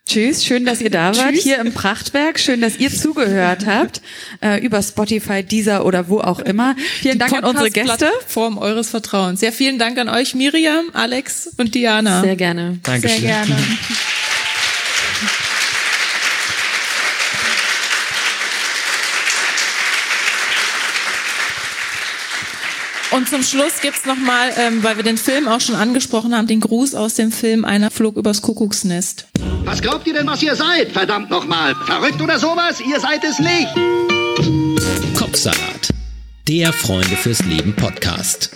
Tschüss, schön, dass ihr da wart Tschüss. hier im Prachtwerk. Schön, dass ihr zugehört habt äh, über Spotify, Deezer oder wo auch immer. Vielen Die Dank an unsere Gäste.
Form eures Vertrauens. Ja, vielen Dank an euch, Miriam, Alex und Diana.
Sehr gerne.
Dankeschön.
Sehr gerne. Und zum Schluss gibt's nochmal, ähm, weil wir den Film auch schon angesprochen haben, den Gruß aus dem Film Einer flog übers Kuckucksnest.
Was glaubt ihr denn, was ihr seid? Verdammt nochmal. Verrückt oder sowas? Ihr seid es nicht.
Kopfsalat. Der Freunde fürs Leben Podcast.